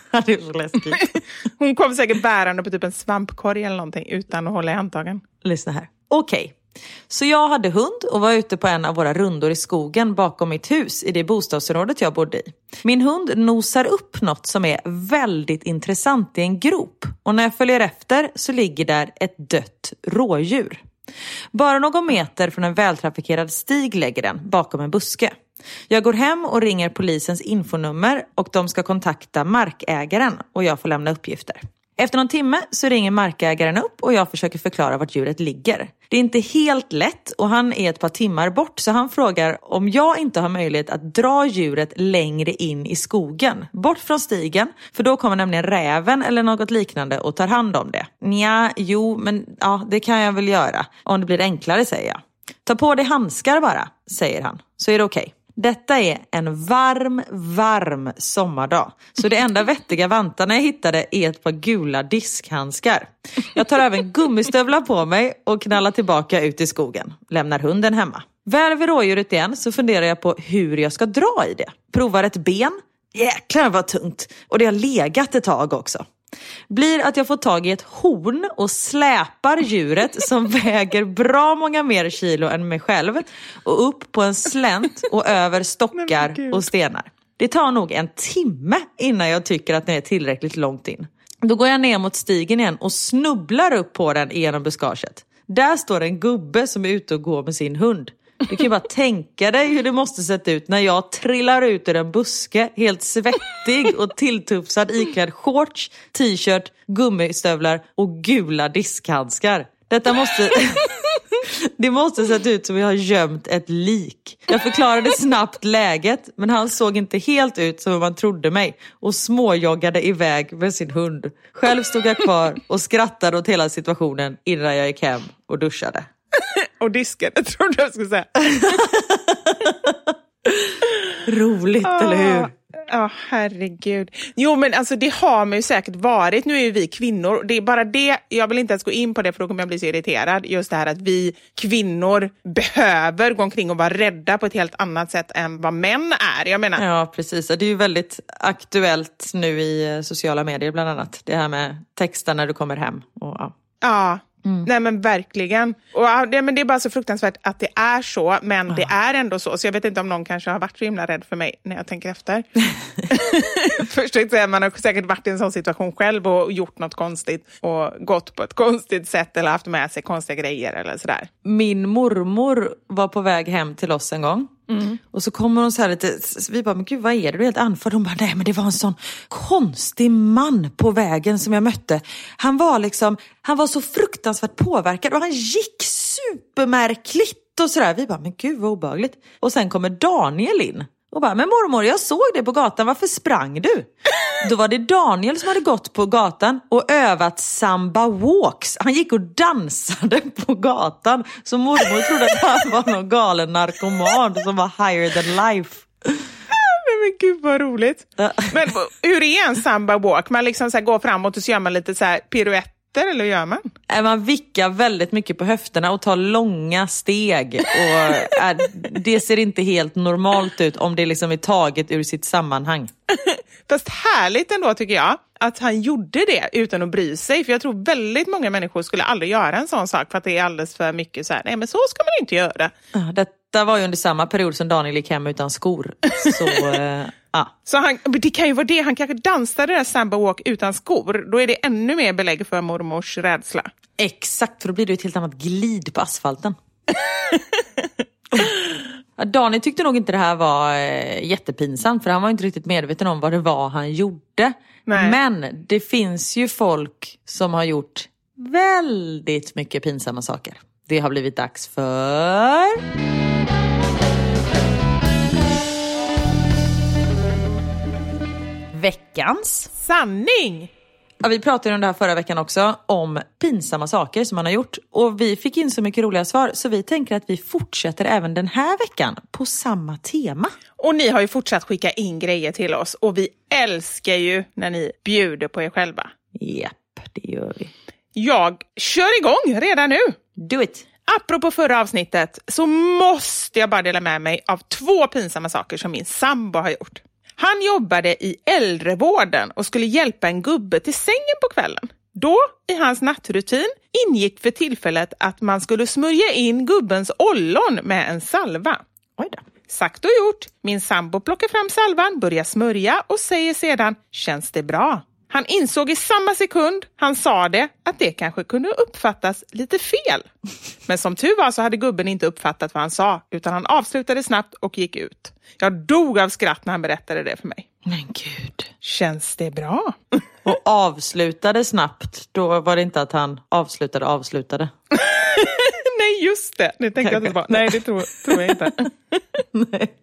det är så läskigt. hon kom säkert bärande på typ en svampkorg eller någonting utan att hålla i handtagen. Lyssna här. Okej. Så jag hade hund och var ute på en av våra rundor i skogen bakom mitt hus i det bostadsområdet jag bodde i. Min hund nosar upp något som är väldigt intressant i en grop och när jag följer efter så ligger där ett dött rådjur. Bara någon meter från en vältrafikerad stig lägger den bakom en buske. Jag går hem och ringer polisens infonummer och de ska kontakta markägaren och jag får lämna uppgifter. Efter någon timme så ringer markägaren upp och jag försöker förklara vart djuret ligger. Det är inte helt lätt och han är ett par timmar bort så han frågar om jag inte har möjlighet att dra djuret längre in i skogen. Bort från stigen, för då kommer nämligen räven eller något liknande och tar hand om det. Nja, jo, men ja, det kan jag väl göra. Om det blir enklare säger jag. Ta på dig handskar bara, säger han, så är det okej. Detta är en varm, varm sommardag. Så det enda vettiga vantarna jag hittade är ett par gula diskhandskar. Jag tar även gummistövlar på mig och knallar tillbaka ut i skogen. Lämnar hunden hemma. Väl vid rådjuret igen så funderar jag på hur jag ska dra i det. Provar ett ben. Jäklar vad tungt. Och det har legat ett tag också blir att jag får tag i ett horn och släpar djuret som väger bra många mer kilo än mig själv och upp på en slänt och över stockar och stenar. Det tar nog en timme innan jag tycker att den är tillräckligt långt in. Då går jag ner mot stigen igen och snubblar upp på den genom buskaget. Där står en gubbe som är ute och går med sin hund. Du kan ju bara tänka dig hur det måste sett ut när jag trillar ut ur en buske helt svettig och tilltufsad iklädd shorts, t-shirt, gummistövlar och gula diskhandskar. Detta måste... Det måste sett ut som jag har gömt ett lik. Jag förklarade snabbt läget men han såg inte helt ut som man trodde mig och småjoggade iväg med sin hund. Själv stod jag kvar och skrattade åt hela situationen innan jag gick hem och duschade. Och disken, jag trodde jag skulle säga. Roligt, eller hur? Ja, herregud. Jo, men alltså det har man ju säkert varit. Nu är ju vi kvinnor. Det är bara det, jag vill inte ens gå in på det för då kommer jag bli så irriterad. Just det här att vi kvinnor behöver gå omkring och vara rädda på ett helt annat sätt än vad män är. Jag menar, Ja, precis. Det är ju väldigt aktuellt nu i eh, sociala medier bland annat. Det här med texta när du kommer hem. Och, ja. Ja, nej men verkligen. Och, det, men det är bara så fruktansvärt att det är så, men det är ändå så. Så jag vet inte om någon kanske har varit så himla rädd för mig när jag tänker efter. Först tänkte jag man har säkert varit i en sån situation själv och gjort något konstigt och gått på ett konstigt sätt eller haft med sig konstiga grejer eller sådär. Min mormor var på väg hem till oss en gång. Mm. Och så kommer hon så här lite, vi bara, men gud vad är det? Du är helt andfådd. Hon bara, nej men det var en sån konstig man på vägen som jag mötte. Han var liksom, han var så fruktansvärt påverkad och han gick supermärkligt. och sådär. Vi bara, men gud vad obehagligt. Och sen kommer Daniel in och bara, men mormor jag såg det på gatan, varför sprang du? Då var det Daniel som hade gått på gatan och övat samba walks. Han gick och dansade på gatan. Så mormor trodde att han var någon galen narkoman som var higher than life. Men gud vad roligt. Men hur är en samba walk? Man liksom så går framåt och så gör man lite så här piruetter eller hur gör man? Man vickar väldigt mycket på höfterna och tar långa steg. Och, äh, det ser inte helt normalt ut om det liksom är taget ur sitt sammanhang. Fast härligt ändå tycker jag att han gjorde det utan att bry sig. För jag tror väldigt många människor skulle aldrig göra en sån sak för att det är alldeles för mycket så här, nej men så ska man inte göra. Detta var ju under samma period som Daniel gick hem utan skor. Så, ja. så han, det kan ju vara det, han kanske dansade där samba walk utan skor. Då är det ännu mer belägg för mormors rädsla. Exakt, för då blir det ett helt annat glid på asfalten. Daniel tyckte nog inte det här var eh, jättepinsamt för han var inte riktigt medveten om vad det var han gjorde. Nej. Men det finns ju folk som har gjort väldigt mycket pinsamma saker. Det har blivit dags för... Veckans Sanning! Ja, vi pratade om det här förra veckan också, om pinsamma saker som man har gjort. Och vi fick in så mycket roliga svar så vi tänker att vi fortsätter även den här veckan på samma tema. Och ni har ju fortsatt skicka in grejer till oss och vi älskar ju när ni bjuder på er själva. Japp, det gör vi. Jag kör igång redan nu! Do it! Apropå förra avsnittet så måste jag bara dela med mig av två pinsamma saker som min sambo har gjort. Han jobbade i äldrevården och skulle hjälpa en gubbe till sängen på kvällen. Då, i hans nattrutin, ingick för tillfället att man skulle smörja in gubbens ollon med en salva. Oj då. Sagt och gjort. Min sambo plockar fram salvan, börjar smörja och säger sedan “Känns det bra?” Han insåg i samma sekund han sa det att det kanske kunde uppfattas lite fel. Men som tur var så hade gubben inte uppfattat vad han sa utan han avslutade snabbt och gick ut. Jag dog av skratt när han berättade det för mig. Men gud. Känns det bra? Och avslutade snabbt, då var det inte att han avslutade avslutade. Nej, just det. Det tänkte jag inte på. Nej, det tror, tror jag inte. Nej.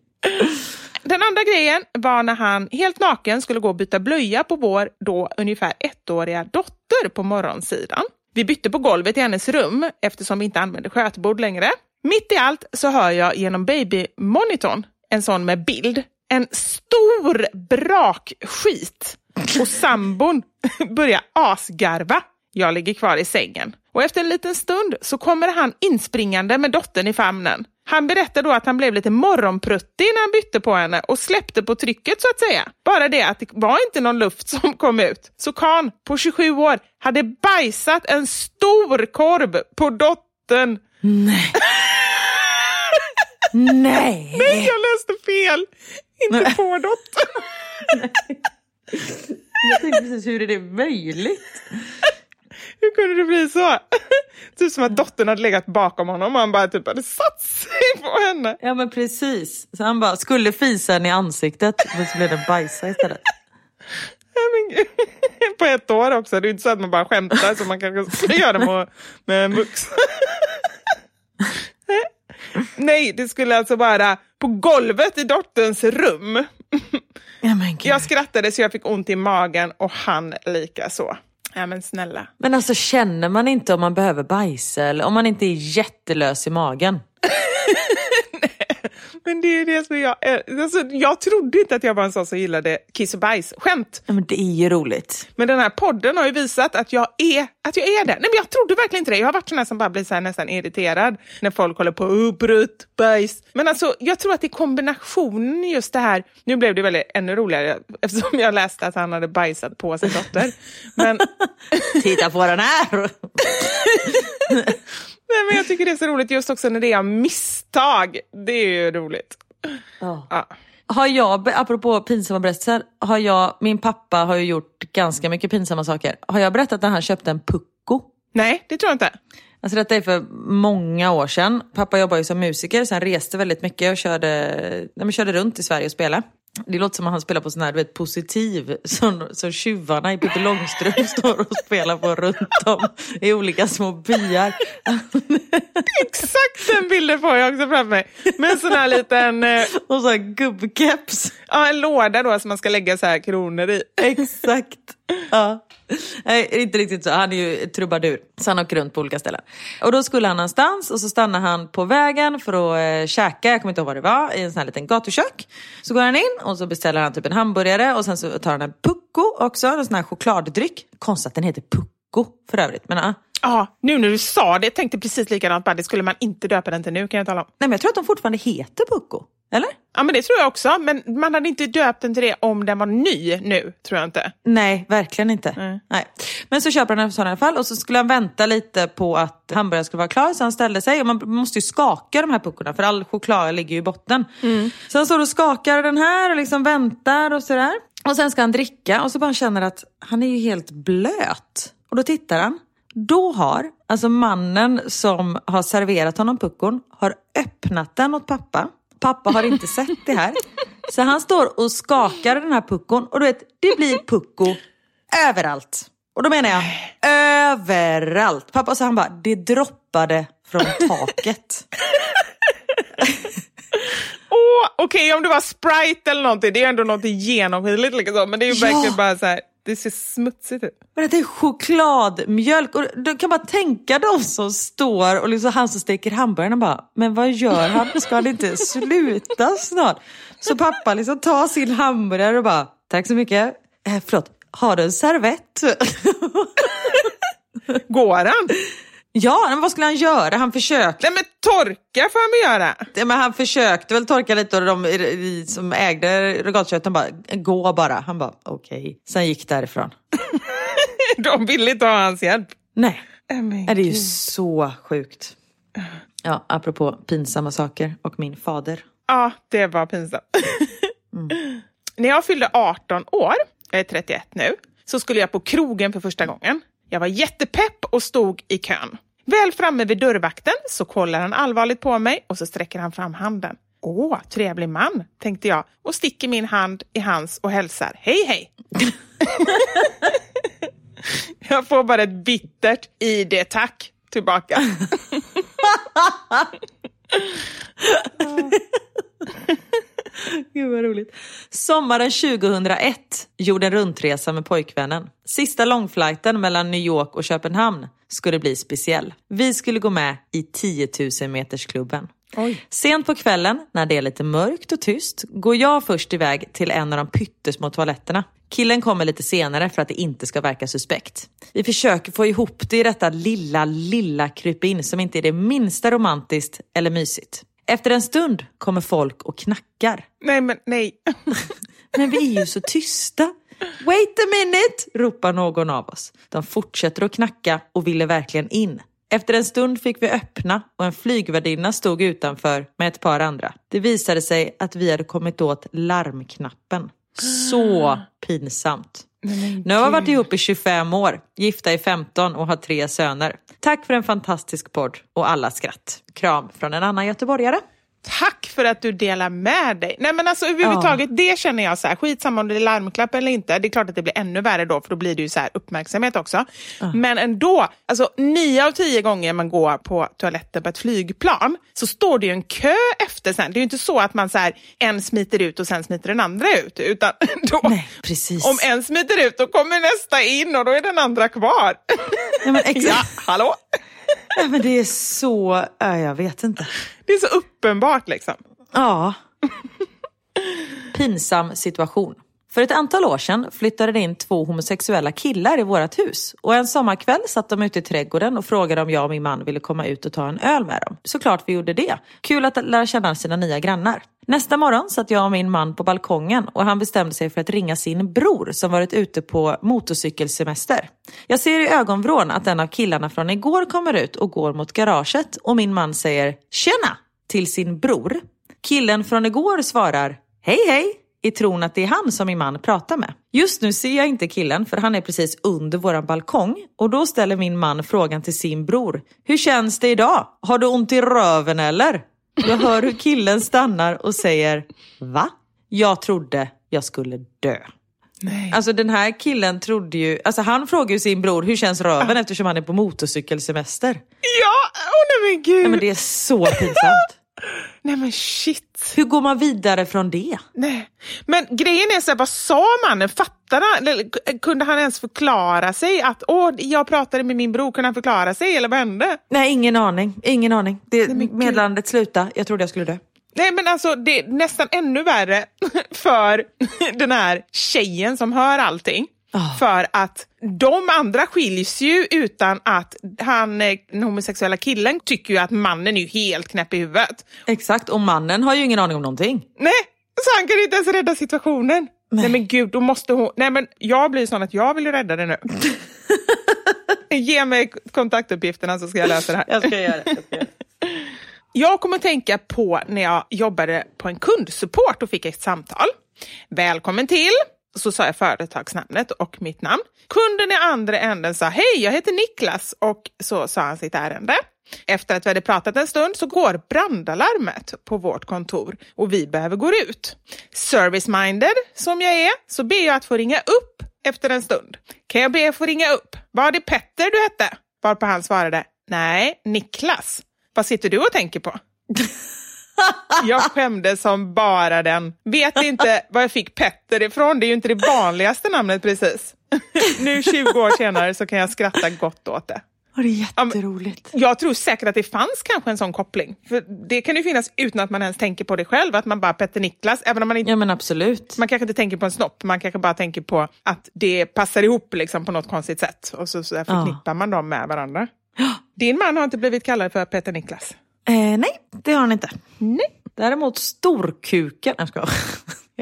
Den andra grejen var när han helt naken skulle gå och byta blöja på vår då ungefär ettåriga dotter på morgonsidan. Vi bytte på golvet i hennes rum eftersom vi inte använde skötbord längre. Mitt i allt så hör jag genom babymonitorn, en sån med bild, en stor brakskit och sambon börjar asgarva. Jag ligger kvar i sängen och efter en liten stund så kommer han inspringande med dottern i famnen. Han berättar då att han blev lite morgonpruttig när han bytte på henne och släppte på trycket så att säga. Bara det att det var inte någon luft som kom ut. Så Kan på 27 år hade bajsat en stor korv på dottern. Nej. Nej. Nej, jag läste fel! Inte Nej. på dottern. Jag tänkte precis, hur är det möjligt? Hur kunde det bli så? Typ som att dottern hade legat bakom honom och han bara typ hade satt sig på henne. Ja men precis. Så han bara skulle fisa henne i ansiktet men så blev det bajsa istället. Nej, men gud. På ett år också. Det är inte så att man bara skämtar så man kanske ska göra det med, med en vuxen. Nej, det skulle alltså vara på golvet i dotterns rum. Ja, men, gud. Jag skrattade så jag fick ont i magen och han lika så. Ja men snälla. men alltså känner man inte om man behöver bajsa eller om man inte är jättelös i magen? Men det är det som jag är. Alltså, jag trodde inte att jag var en sån som gillade kiss och bajs. Skämt. Ja, men det är ju roligt. Men den här podden har ju visat att jag är, att jag är det. Nej, men jag trodde verkligen inte det. Jag har varit sån här som bara blir så nästan irriterad när folk håller på oh, prutt, bajs. Men alltså, jag tror att det är kombinationen just det här. Nu blev det väldigt ännu roligare eftersom jag läste att han hade bajsat på sin dotter. Men, Titta på den här! nej, men jag tycker det är så roligt just också när det är misstag. Det är ju roligt. Ja. Ja. Har jag, apropå pinsamma berättelser, har jag, min pappa har ju gjort ganska mycket pinsamma saker. Har jag berättat när han köpte en pucko? Nej, det tror jag inte. Alltså detta är för många år sedan. Pappa jobbar ju som musiker så han reste väldigt mycket och körde, nej, men körde runt i Sverige och spelade. Det låter som att han spelar på sån här, du vet, positiv som, som tjuvarna i Pippi Långstrump står och spelar på runt om i olika små byar. Exakt den bilden får jag också framför mig. Med en sån här liten... Eh, och så här gubbkeps. Ja, en låda då som man ska lägga så här kronor i. Exakt. Ja. Nej, inte riktigt så. Han är ju trubadur. Så han åker runt på olika ställen. Och då skulle han någonstans och så stannar han på vägen för att eh, käka. Jag kommer inte ihåg vad det var. I en sån här liten gatukök. Så går han in och så beställer han typ en hamburgare och sen så tar han en pucko också. En sån här chokladdryck. Konstigt att den heter pucko för övrigt. Men, uh. Ja, nu när du sa det, tänkte precis likadant. Bara, det skulle man inte döpa den till nu kan jag tala om. Nej, men jag tror att de fortfarande heter pucko. Eller? Ja, men det tror jag också. Men man hade inte döpt den till det om den var ny nu, tror jag inte. Nej, verkligen inte. Mm. Nej. Men så köper han en sån i alla fall och så skulle han vänta lite på att hamburgaren skulle vara klar. Så han ställde sig och man måste ju skaka de här puckorna för all choklad ligger ju i botten. Mm. Så han står och skakar den här och liksom väntar och sådär. Och sen ska han dricka och så bara känner att han är ju helt blöt. Och då tittar han. Då har alltså mannen som har serverat honom puckon har öppnat den åt pappa Pappa har inte sett det här. Så han står och skakar den här puckon och du vet, det blir pucko överallt. Och då menar jag överallt. Pappa sa han bara, det droppade från taket. oh, Okej, okay, om det var Sprite eller någonting, det är ändå något genomskinligt liksom, men det är ju ja. verkligen bara så här, det ser smutsigt ut. Men det är chokladmjölk. Och du kan bara tänka de som står och liksom han som steker hamburgarna bara, men vad gör han? Ska han inte sluta snart? Så pappa liksom tar sin hamburgare och bara, tack så mycket. Eh, förlåt, har du en servett? Går han? Ja, men vad skulle han göra? Han försökte. Nej men torka får han väl göra? Ja, men han försökte väl torka lite och de som ägde regalköttet bara, gå bara. Han bara, okej. Okay. Sen gick därifrån. de ville inte ha hans hjälp. Nej. Oh det är ju så sjukt. Ja, apropå pinsamma saker och min fader. Ja, det var pinsamt. mm. När jag fyllde 18 år, jag är 31 nu, så skulle jag på krogen för första gången. Jag var jättepepp och stod i kön. Väl framme vid dörrvakten så kollar han allvarligt på mig och så sträcker han fram handen. Åh, trevlig man, tänkte jag och sticker min hand i hans och hälsar hej hej. jag får bara ett bittert ID tack tillbaka. Gud vad roligt. Sommaren 2001 gjorde en runtresa med pojkvännen. Sista långflighten mellan New York och Köpenhamn skulle bli speciell. Vi skulle gå med i 10 000 metersklubben. Oj. Sent på kvällen, när det är lite mörkt och tyst, går jag först iväg till en av de pyttesmå toaletterna. Killen kommer lite senare för att det inte ska verka suspekt. Vi försöker få ihop det i detta lilla, lilla krypin som inte är det minsta romantiskt eller mysigt. Efter en stund kommer folk och knackar. Nej, men nej. men vi är ju så tysta. Wait a minute, ropar någon av oss. De fortsätter att knacka och ville verkligen in. Efter en stund fick vi öppna och en flygvärdinna stod utanför med ett par andra. Det visade sig att vi hade kommit åt larmknappen. Så pinsamt. nu har vi varit ihop i 25 år, gifta i 15 och har tre söner. Tack för en fantastisk podd och alla skratt. Kram från en annan göteborgare. Tack för att du delar med dig. Nej men alltså överhuvudtaget, ja. det känner jag så här, skitsamma om det är larmklapp eller inte. Det är klart att det blir ännu värre då, för då blir det ju så här uppmärksamhet också. Ja. Men ändå, alltså nio av tio gånger man går på toaletten på ett flygplan så står det ju en kö efter sen. Det är ju inte så att man så här, en smiter ut och sen smiter den andra ut. Utan då, Nej, om en smiter ut då kommer nästa in och då är den andra kvar. Ja, men exakt. ja hallå? Nej, men det är så, jag vet inte. Det är så uppenbart liksom. Ja. Pinsam situation. För ett antal år sedan flyttade det in två homosexuella killar i vårt hus. Och en sommarkväll satt de ute i trädgården och frågade om jag och min man ville komma ut och ta en öl med dem. Såklart vi gjorde det. Kul att lära känna sina nya grannar. Nästa morgon satt jag och min man på balkongen och han bestämde sig för att ringa sin bror som varit ute på motorcykelsemester. Jag ser i ögonvrån att en av killarna från igår kommer ut och går mot garaget och min man säger “Tjena!” till sin bror. Killen från igår svarar “Hej hej!” I tron att det är han som min man pratar med. Just nu ser jag inte killen för han är precis under våran balkong och då ställer min man frågan till sin bror. Hur känns det idag? Har du ont i röven eller? Jag hör hur killen stannar och säger Va? Jag trodde jag skulle dö. Nej. Alltså den här killen trodde ju, alltså han frågade ju sin bror hur känns röven eftersom han är på motorcykelsemester. Ja, åh nej men gud. Nej men det är så pinsamt. Nej men shit. Hur går man vidare från det? Nej. Men grejen är så här, vad sa mannen? Fattade han? Eller, kunde han ens förklara sig? Att åh, jag pratade med min bror, kunde han förklara sig eller vad hände? Nej ingen aning, ingen aning. Det, gud. meddelandet slutade, jag trodde jag skulle dö. Nej men alltså det är nästan ännu värre för den här tjejen som hör allting. Ah. För att de andra skiljs ju utan att han, eh, den homosexuella killen tycker ju att mannen är helt knäpp i huvudet. Exakt, och mannen har ju ingen aning om någonting. Nej, så han kan inte ens rädda situationen. Nej, men gud, då måste hon... Nej men jag blir sån att jag vill rädda det nu. Ge mig kontaktuppgifterna så ska jag lösa det här. Jag ska göra det. Jag ska göra det. Jag kommer att tänka på när jag jobbade på en kundsupport och fick ett samtal. Välkommen till! Så sa jag företagsnamnet och mitt namn. Kunden i andra änden sa hej, jag heter Niklas och så sa han sitt ärende. Efter att vi hade pratat en stund så går brandalarmet på vårt kontor och vi behöver gå ut. Service-minded som jag är så ber jag att få ringa upp efter en stund. Kan jag be att få ringa upp? Var det Petter du hette? Varpå han svarade nej, Niklas. Vad sitter du och tänker på? Jag skämdes som bara den. Vet inte var jag fick Petter ifrån. Det är ju inte det vanligaste namnet precis. Nu 20 år senare så kan jag skratta gott åt det. Och det är jätteroligt. Jag tror säkert att det fanns kanske en sån koppling. För Det kan ju finnas utan att man ens tänker på det själv. Att man bara Petter Niklas, även om man inte Ja men absolut. man kanske inte tänker på en snopp, man kanske bara tänker på att det passar ihop liksom på något konstigt sätt. Och så, så förknippar man dem med varandra. Din man har inte blivit kallad för Petter Niklas? Eh, nej, det har han inte. Nej. Däremot storkuken... Jag ska.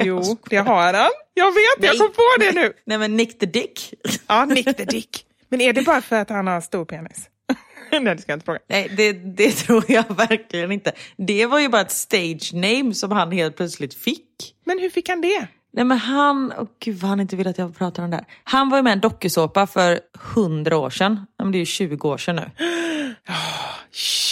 Jo, det har han. Jag vet, jag Nej. kom på det nu. Nej men Nick the Dick. Ja, Nick the Dick. Men är det bara för att han har stor penis? Nej, det ska jag inte fråga. Nej, det, det tror jag verkligen inte. Det var ju bara ett stage name som han helt plötsligt fick. Men hur fick han det? Nej men han, oh gud vad han inte vill att jag pratar om det här. Han var ju med i en dokusåpa för hundra år sedan. Ja, men det är ju 20 år sedan nu.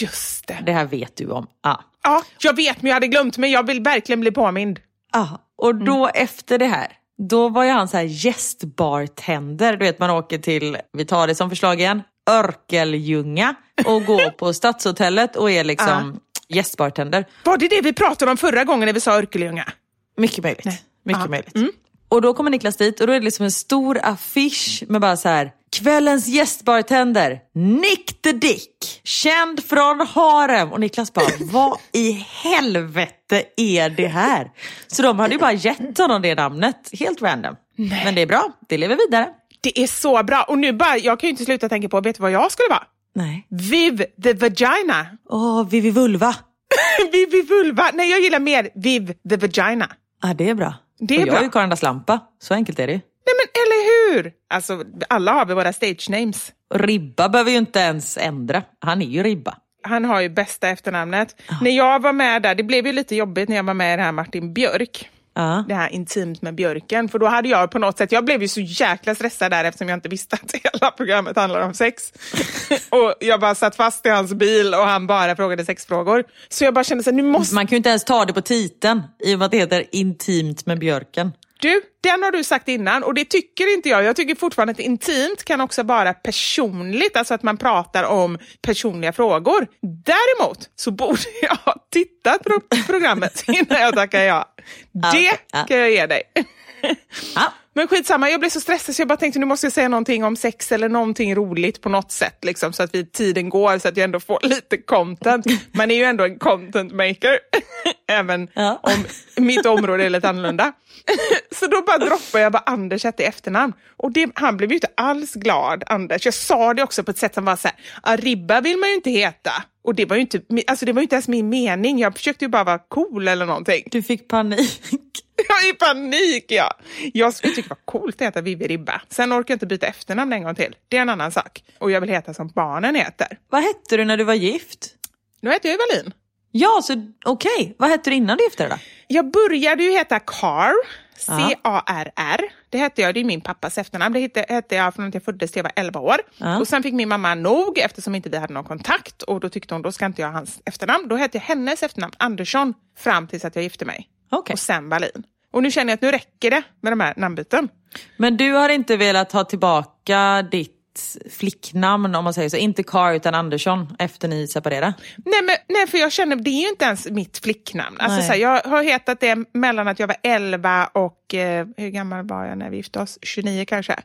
Just det. Det här vet du om. Ja. Ja, jag vet, men jag hade glömt. Men jag vill verkligen bli påmind. Ja, och då efter det här, då var ju han så här gästbartender. Du vet man åker till, vi tar det som förslag igen, Örkeljunga och går på Stadshotellet och är liksom gästbartender. Var det det vi pratade om förra gången när vi sa Örkelljunga? Mycket möjligt. Mycket Ja. möjligt. Och då kommer Niklas dit och då är det liksom en stor affisch med bara så här Kvällens gästbartender, Nick the Dick, känd från Harem. Och Niklas bara, vad i helvete är det här? Så de hade ju bara gett honom det namnet, helt random. Men det är bra, det lever vidare. Det är så bra. Och nu bara, jag kan ju inte sluta tänka på, vet du vad jag skulle vara? Nej. Viv the Vagina. Åh, Vivi Vulva. Vivi Vulva. Nej, jag gillar mer Viv the Vagina. Ja, det är bra. Det är och jag bra. är ju Karin Lampa, så enkelt är det ju. Nej men eller hur? Alltså, alla har vi våra stage names. Ribba behöver ju inte ens ändra. Han är ju Ribba. Han har ju bästa efternamnet. När jag var med där, det blev ju lite jobbigt när jag var med i det här Martin Björk. Ja. Det här intimt med björken. För då hade jag på något sätt, jag blev ju så jäkla stressad där eftersom jag inte visste att hela programmet handlar om sex. och jag bara satt fast i hans bil och han bara frågade sexfrågor. Så jag bara kände så här, nu måste Man kan ju inte ens ta det på titeln i och med att det heter Intimt med björken. Du, den har du sagt innan och det tycker inte jag. Jag tycker fortfarande att intimt kan också vara personligt, alltså att man pratar om personliga frågor. Däremot så borde jag ha tittat på programmet innan jag tackar ja. Det okej, ja. kan jag ge dig. Ja. Men skitsamma, jag blev så stressad så jag bara tänkte nu måste jag säga någonting om sex eller någonting roligt på något sätt. Liksom, så att vi, tiden går så att jag ändå får lite content. Man är ju ändå en content maker. Även Ja. om mitt område är lite annorlunda. så då bara droppade jag bara Anders hette i efternamn. Och det, han blev ju inte alls glad, Anders. Jag sa det också på ett sätt som var så här, "Ah, Ribba vill man ju inte heta. Och det var ju inte, alltså det var inte ens min mening. Jag försökte ju bara vara cool eller någonting. Du fick panik. Jag är i panik, ja. Jag skulle tycka det var coolt att heta Vivi Ribba. Sen orkar jag inte byta efternamn en gång till. Det är en annan sak. Och jag vill heta som barnen heter. Vad hette du när du var gift? Nu heter jag ju Wallin. Ja, så okej. Vad hette du innan du gifte dig då? Jag började ju heta Carr. C-A-R-R. Det hette jag, det är min pappas efternamn. Det hette, hette jag från att jag föddes till jag var 11 år. Ja. Och sen fick min mamma nog eftersom inte vi hade någon kontakt. Och då tyckte hon, då ska inte jag ha hans efternamn. Då hette jag hennes efternamn, Andersson, fram tills att jag gifte mig. Okej. Och sen Wallin. Och nu känner jag att nu räcker det med de här namnbyten. Men du har inte velat ha tillbaka ditt flicknamn om man säger så, inte Carr utan Andersson efter ni separerade? Nej, men, nej, för jag känner, det är ju inte ens mitt flicknamn. Alltså, Nej. så här, jag har hetat det mellan att jag var 11 och, eh, hur gammal var jag när vi gifte oss? 29 kanske.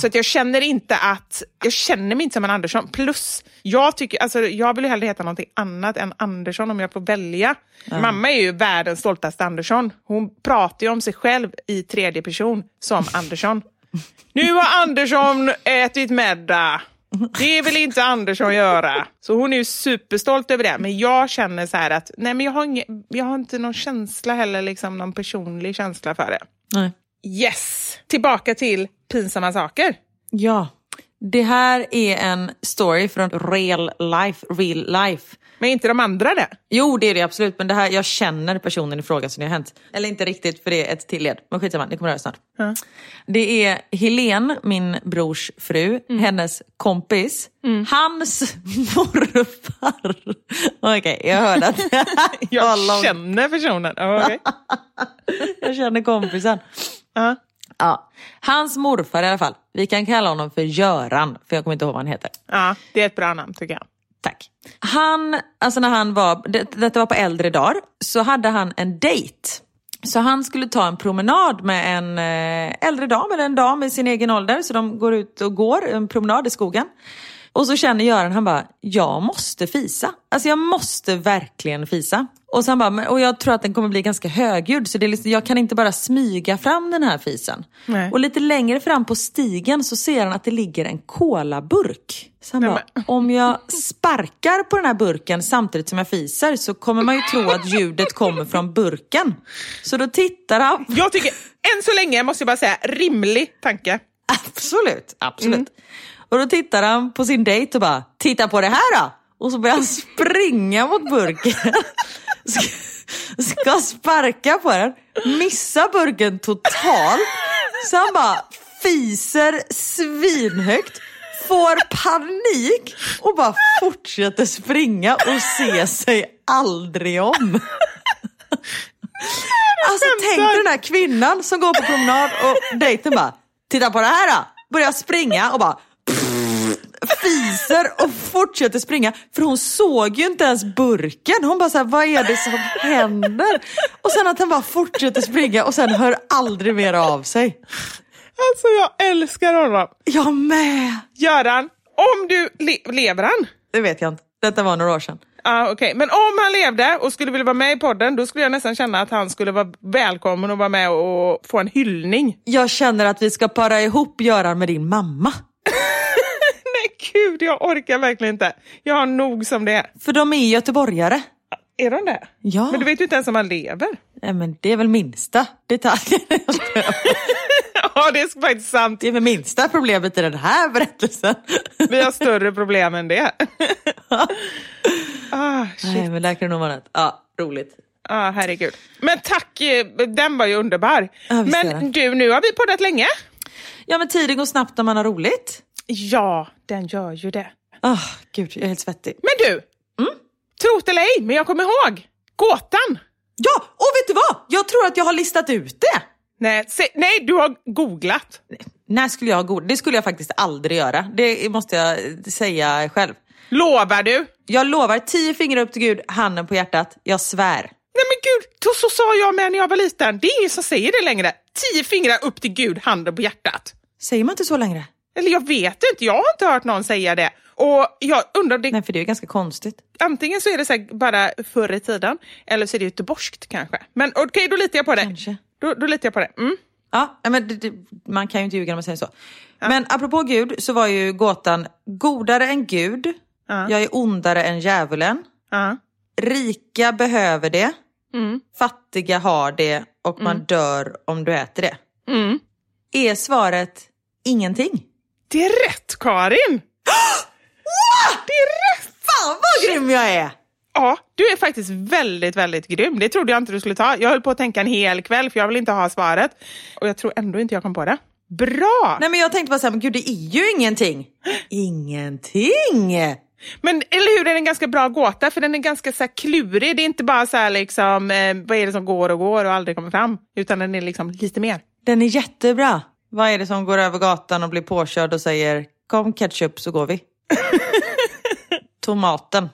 Så att jag känner inte att, jag känner mig inte som en Andersson. Plus, jag, tycker, alltså, jag vill ju hellre heta någonting annat än Andersson om jag får välja. Mamma är ju världens stoltaste Andersson. Hon pratar ju om sig själv i tredje person som Andersson. Nu har Andersson ätit middag. Det vill inte Andersson göra. Så hon är ju superstolt över det. Men jag känner så här att nej, men jag, har inge, jag har inte någon känsla heller, liksom någon personlig känsla för det. Nej. Yes! Tillbaka till pinsamma saker. Ja. Det här är en story från real life, real life. Men inte de andra det? Jo, det är det absolut. Men det här, jag känner personen i fråga som det har hänt. Eller inte riktigt, för det är ett till led. Men skitsamma, det kommer höra snart. Det är Helen, min brors fru, hennes kompis, hans morfar. Okej, jag hörde att Jag känner personen. Ja, okej. Jag känner kompisen. Ja. Ja. Hans morfar i alla fall. Vi kan kalla honom för Göran, för jag kommer inte ihåg vad han heter. ja, det är ett bra namn tycker jag. Tack. Han, alltså när han var, det, detta var på äldre dagar, så hade han en dejt. Så han skulle ta en promenad med en eh, äldre dam, eller en dam i sin egen ålder. Så de går ut och går en promenad i skogen. Och så känner Göran, han bara, jag måste fisa. Alltså jag måste verkligen fisa. Och, så han bara, "Men- och jag tror att den kommer bli ganska högljudd så det är liksom, jag kan inte bara smyga fram den här fisen. Nej. Och lite längre fram på stigen så ser han att det ligger en kolaburk. Så han Nej, bara, om jag sparkar på den här burken samtidigt som jag fiser så kommer man ju tro att ljudet kommer från burken. Så då tittar han Jag tycker, än så länge, måste jag bara säga, rimlig tanke. Absolut, absolut. Och då tittar han på sin dejt och bara, titta på det här då! Och så börjar han springa mot burken. Ska, ska sparka på den, missa burken totalt. Så han bara fiser svinhögt, får panik och bara fortsätter springa och ser sig aldrig om. Alltså tänk dig den här kvinnan som går på promenad och dejten bara, titta på det här då! Börjar springa och bara fiser och fortsätter springa. För hon såg ju inte ens burken. Hon bara såhär, vad är det som händer? Och sen att han bara fortsätter springa och sen hör aldrig mer av sig. Alltså jag älskar honom. Jag med! Göran, om du, le- lever han? Det vet jag inte. Detta var några år sedan. Ja, okej. Men om han levde och skulle vilja vara med i podden, då skulle jag nästan känna att han skulle vara välkommen och vara med och få en hyllning. Jag känner att vi ska para ihop Göran med din mamma. Gud, jag orkar verkligen inte. Jag har nog som det är. För de är göteborgare. Är de det? Ja. Men du vet ju inte ens om han lever. Nej, men det är väl minsta detaljen. Ja, det är faktiskt sant. Det är väl minsta problemet i den här berättelsen. Vi har större problem än det. ah, shit. Nej, men där kan det nog vara rätt. Ja, roligt. Ah, herregud. Men tack, eh, den var ju underbar. Ja, Men du, nu har vi poddat länge. Ja, men tiden går snabbt när man har roligt. Ja, den gör ju det. Ah, gud, jag är helt svettig. Men du, Mm? trot eller ej, men jag kommer ihåg. Gåtan. Ja, och vet du vad? Jag tror att jag har listat ut det. Nej, se, nej, du har googlat. När skulle jag ha god? Det skulle jag faktiskt aldrig göra. Det måste jag säga själv. Lovar du? Jag lovar, tio fingrar upp till Gud, handen på hjärtat. Jag svär. Nej men gud, så sa jag med när jag var liten. Det är ingen som säger det längre. Tio fingrar upp till Gud, handen på hjärtat. Säger man inte så längre? Eller jag vet inte, jag har inte hört någon säga det. Och jag undrar, det, Nej, för det är ganska konstigt. antingen så är det så bara förr i tiden, eller så är det göteborgskt kanske. Men okej, då litar jag på det. Kanske. Då, då litar jag på det. Mm. Ja, men det, det, man kan ju inte ljuga när man säger så. Men apropå Gud så var ju gåtan godare än Gud, Ja. jag är ondare än djävulen, Ja. rika behöver det, Mm. fattiga har det och man dör om du äter det. Mm. Är svaret ingenting? Det är rätt Karin! Det är rätt! Fan vad grym jag är! Ja, du är faktiskt väldigt, väldigt grym. Det trodde jag inte du skulle ta. Jag höll på att tänka en hel kväll för jag vill inte ha svaret. Och jag tror ändå inte jag kom på det. Bra! Nej men jag tänkte bara såhär, men gud det är ju ingenting. Ingenting! Men eller hur, den är en ganska bra gåta för den är ganska så klurig. Det är inte bara så här, liksom, eh, vad är det som går och går och aldrig kommer fram, utan den är liksom lite mer. Den är jättebra. Vad är det som går över gatan och blir påkörd och säger kom ketchup så går vi? Tomaten.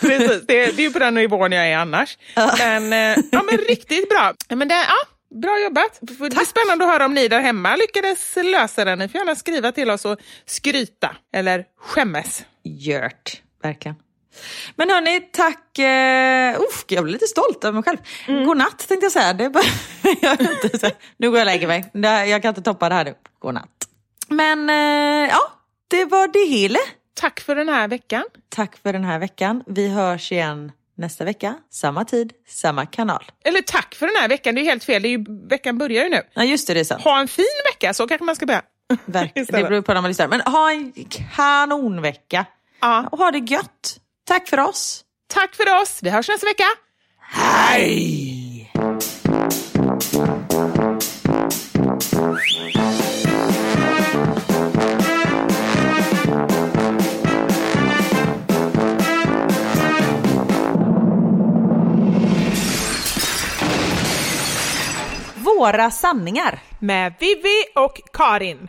Precis, det, det är ju på den nivån jag är annars. Men, eh, ja, men riktigt bra. Men det, ja, bra jobbat. Det är spännande att höra om ni där hemma lyckades lösa den. Ni får gärna skriva till oss och skryta eller skämmes. Gjort, verkligen. Men hörni, tack. Uh, jag blir lite stolt över mig själv. Mm. Godnatt tänkte jag säga. Det bara, jag inte, så, nu går jag och lägger mig. Jag kan inte toppa det här nu. Godnatt. Men uh, ja, det var det hela. Tack för den här veckan. Tack för den här veckan. Vi hörs igen nästa vecka. Samma tid, samma kanal. Eller tack för den här veckan. Det är helt fel. Det är ju, veckan börjar ju nu. Ja, just det. Det är sant. Ha en fin vecka. Så kanske man ska börja. Verkligen. det beror på när man lyssnar. Men ha en kanonvecka. Ja. Och ha det gött. Tack för oss. Tack för oss. Vi hörs nästa vecka. Hej! Våra sanningar. Med Vivi och Karin.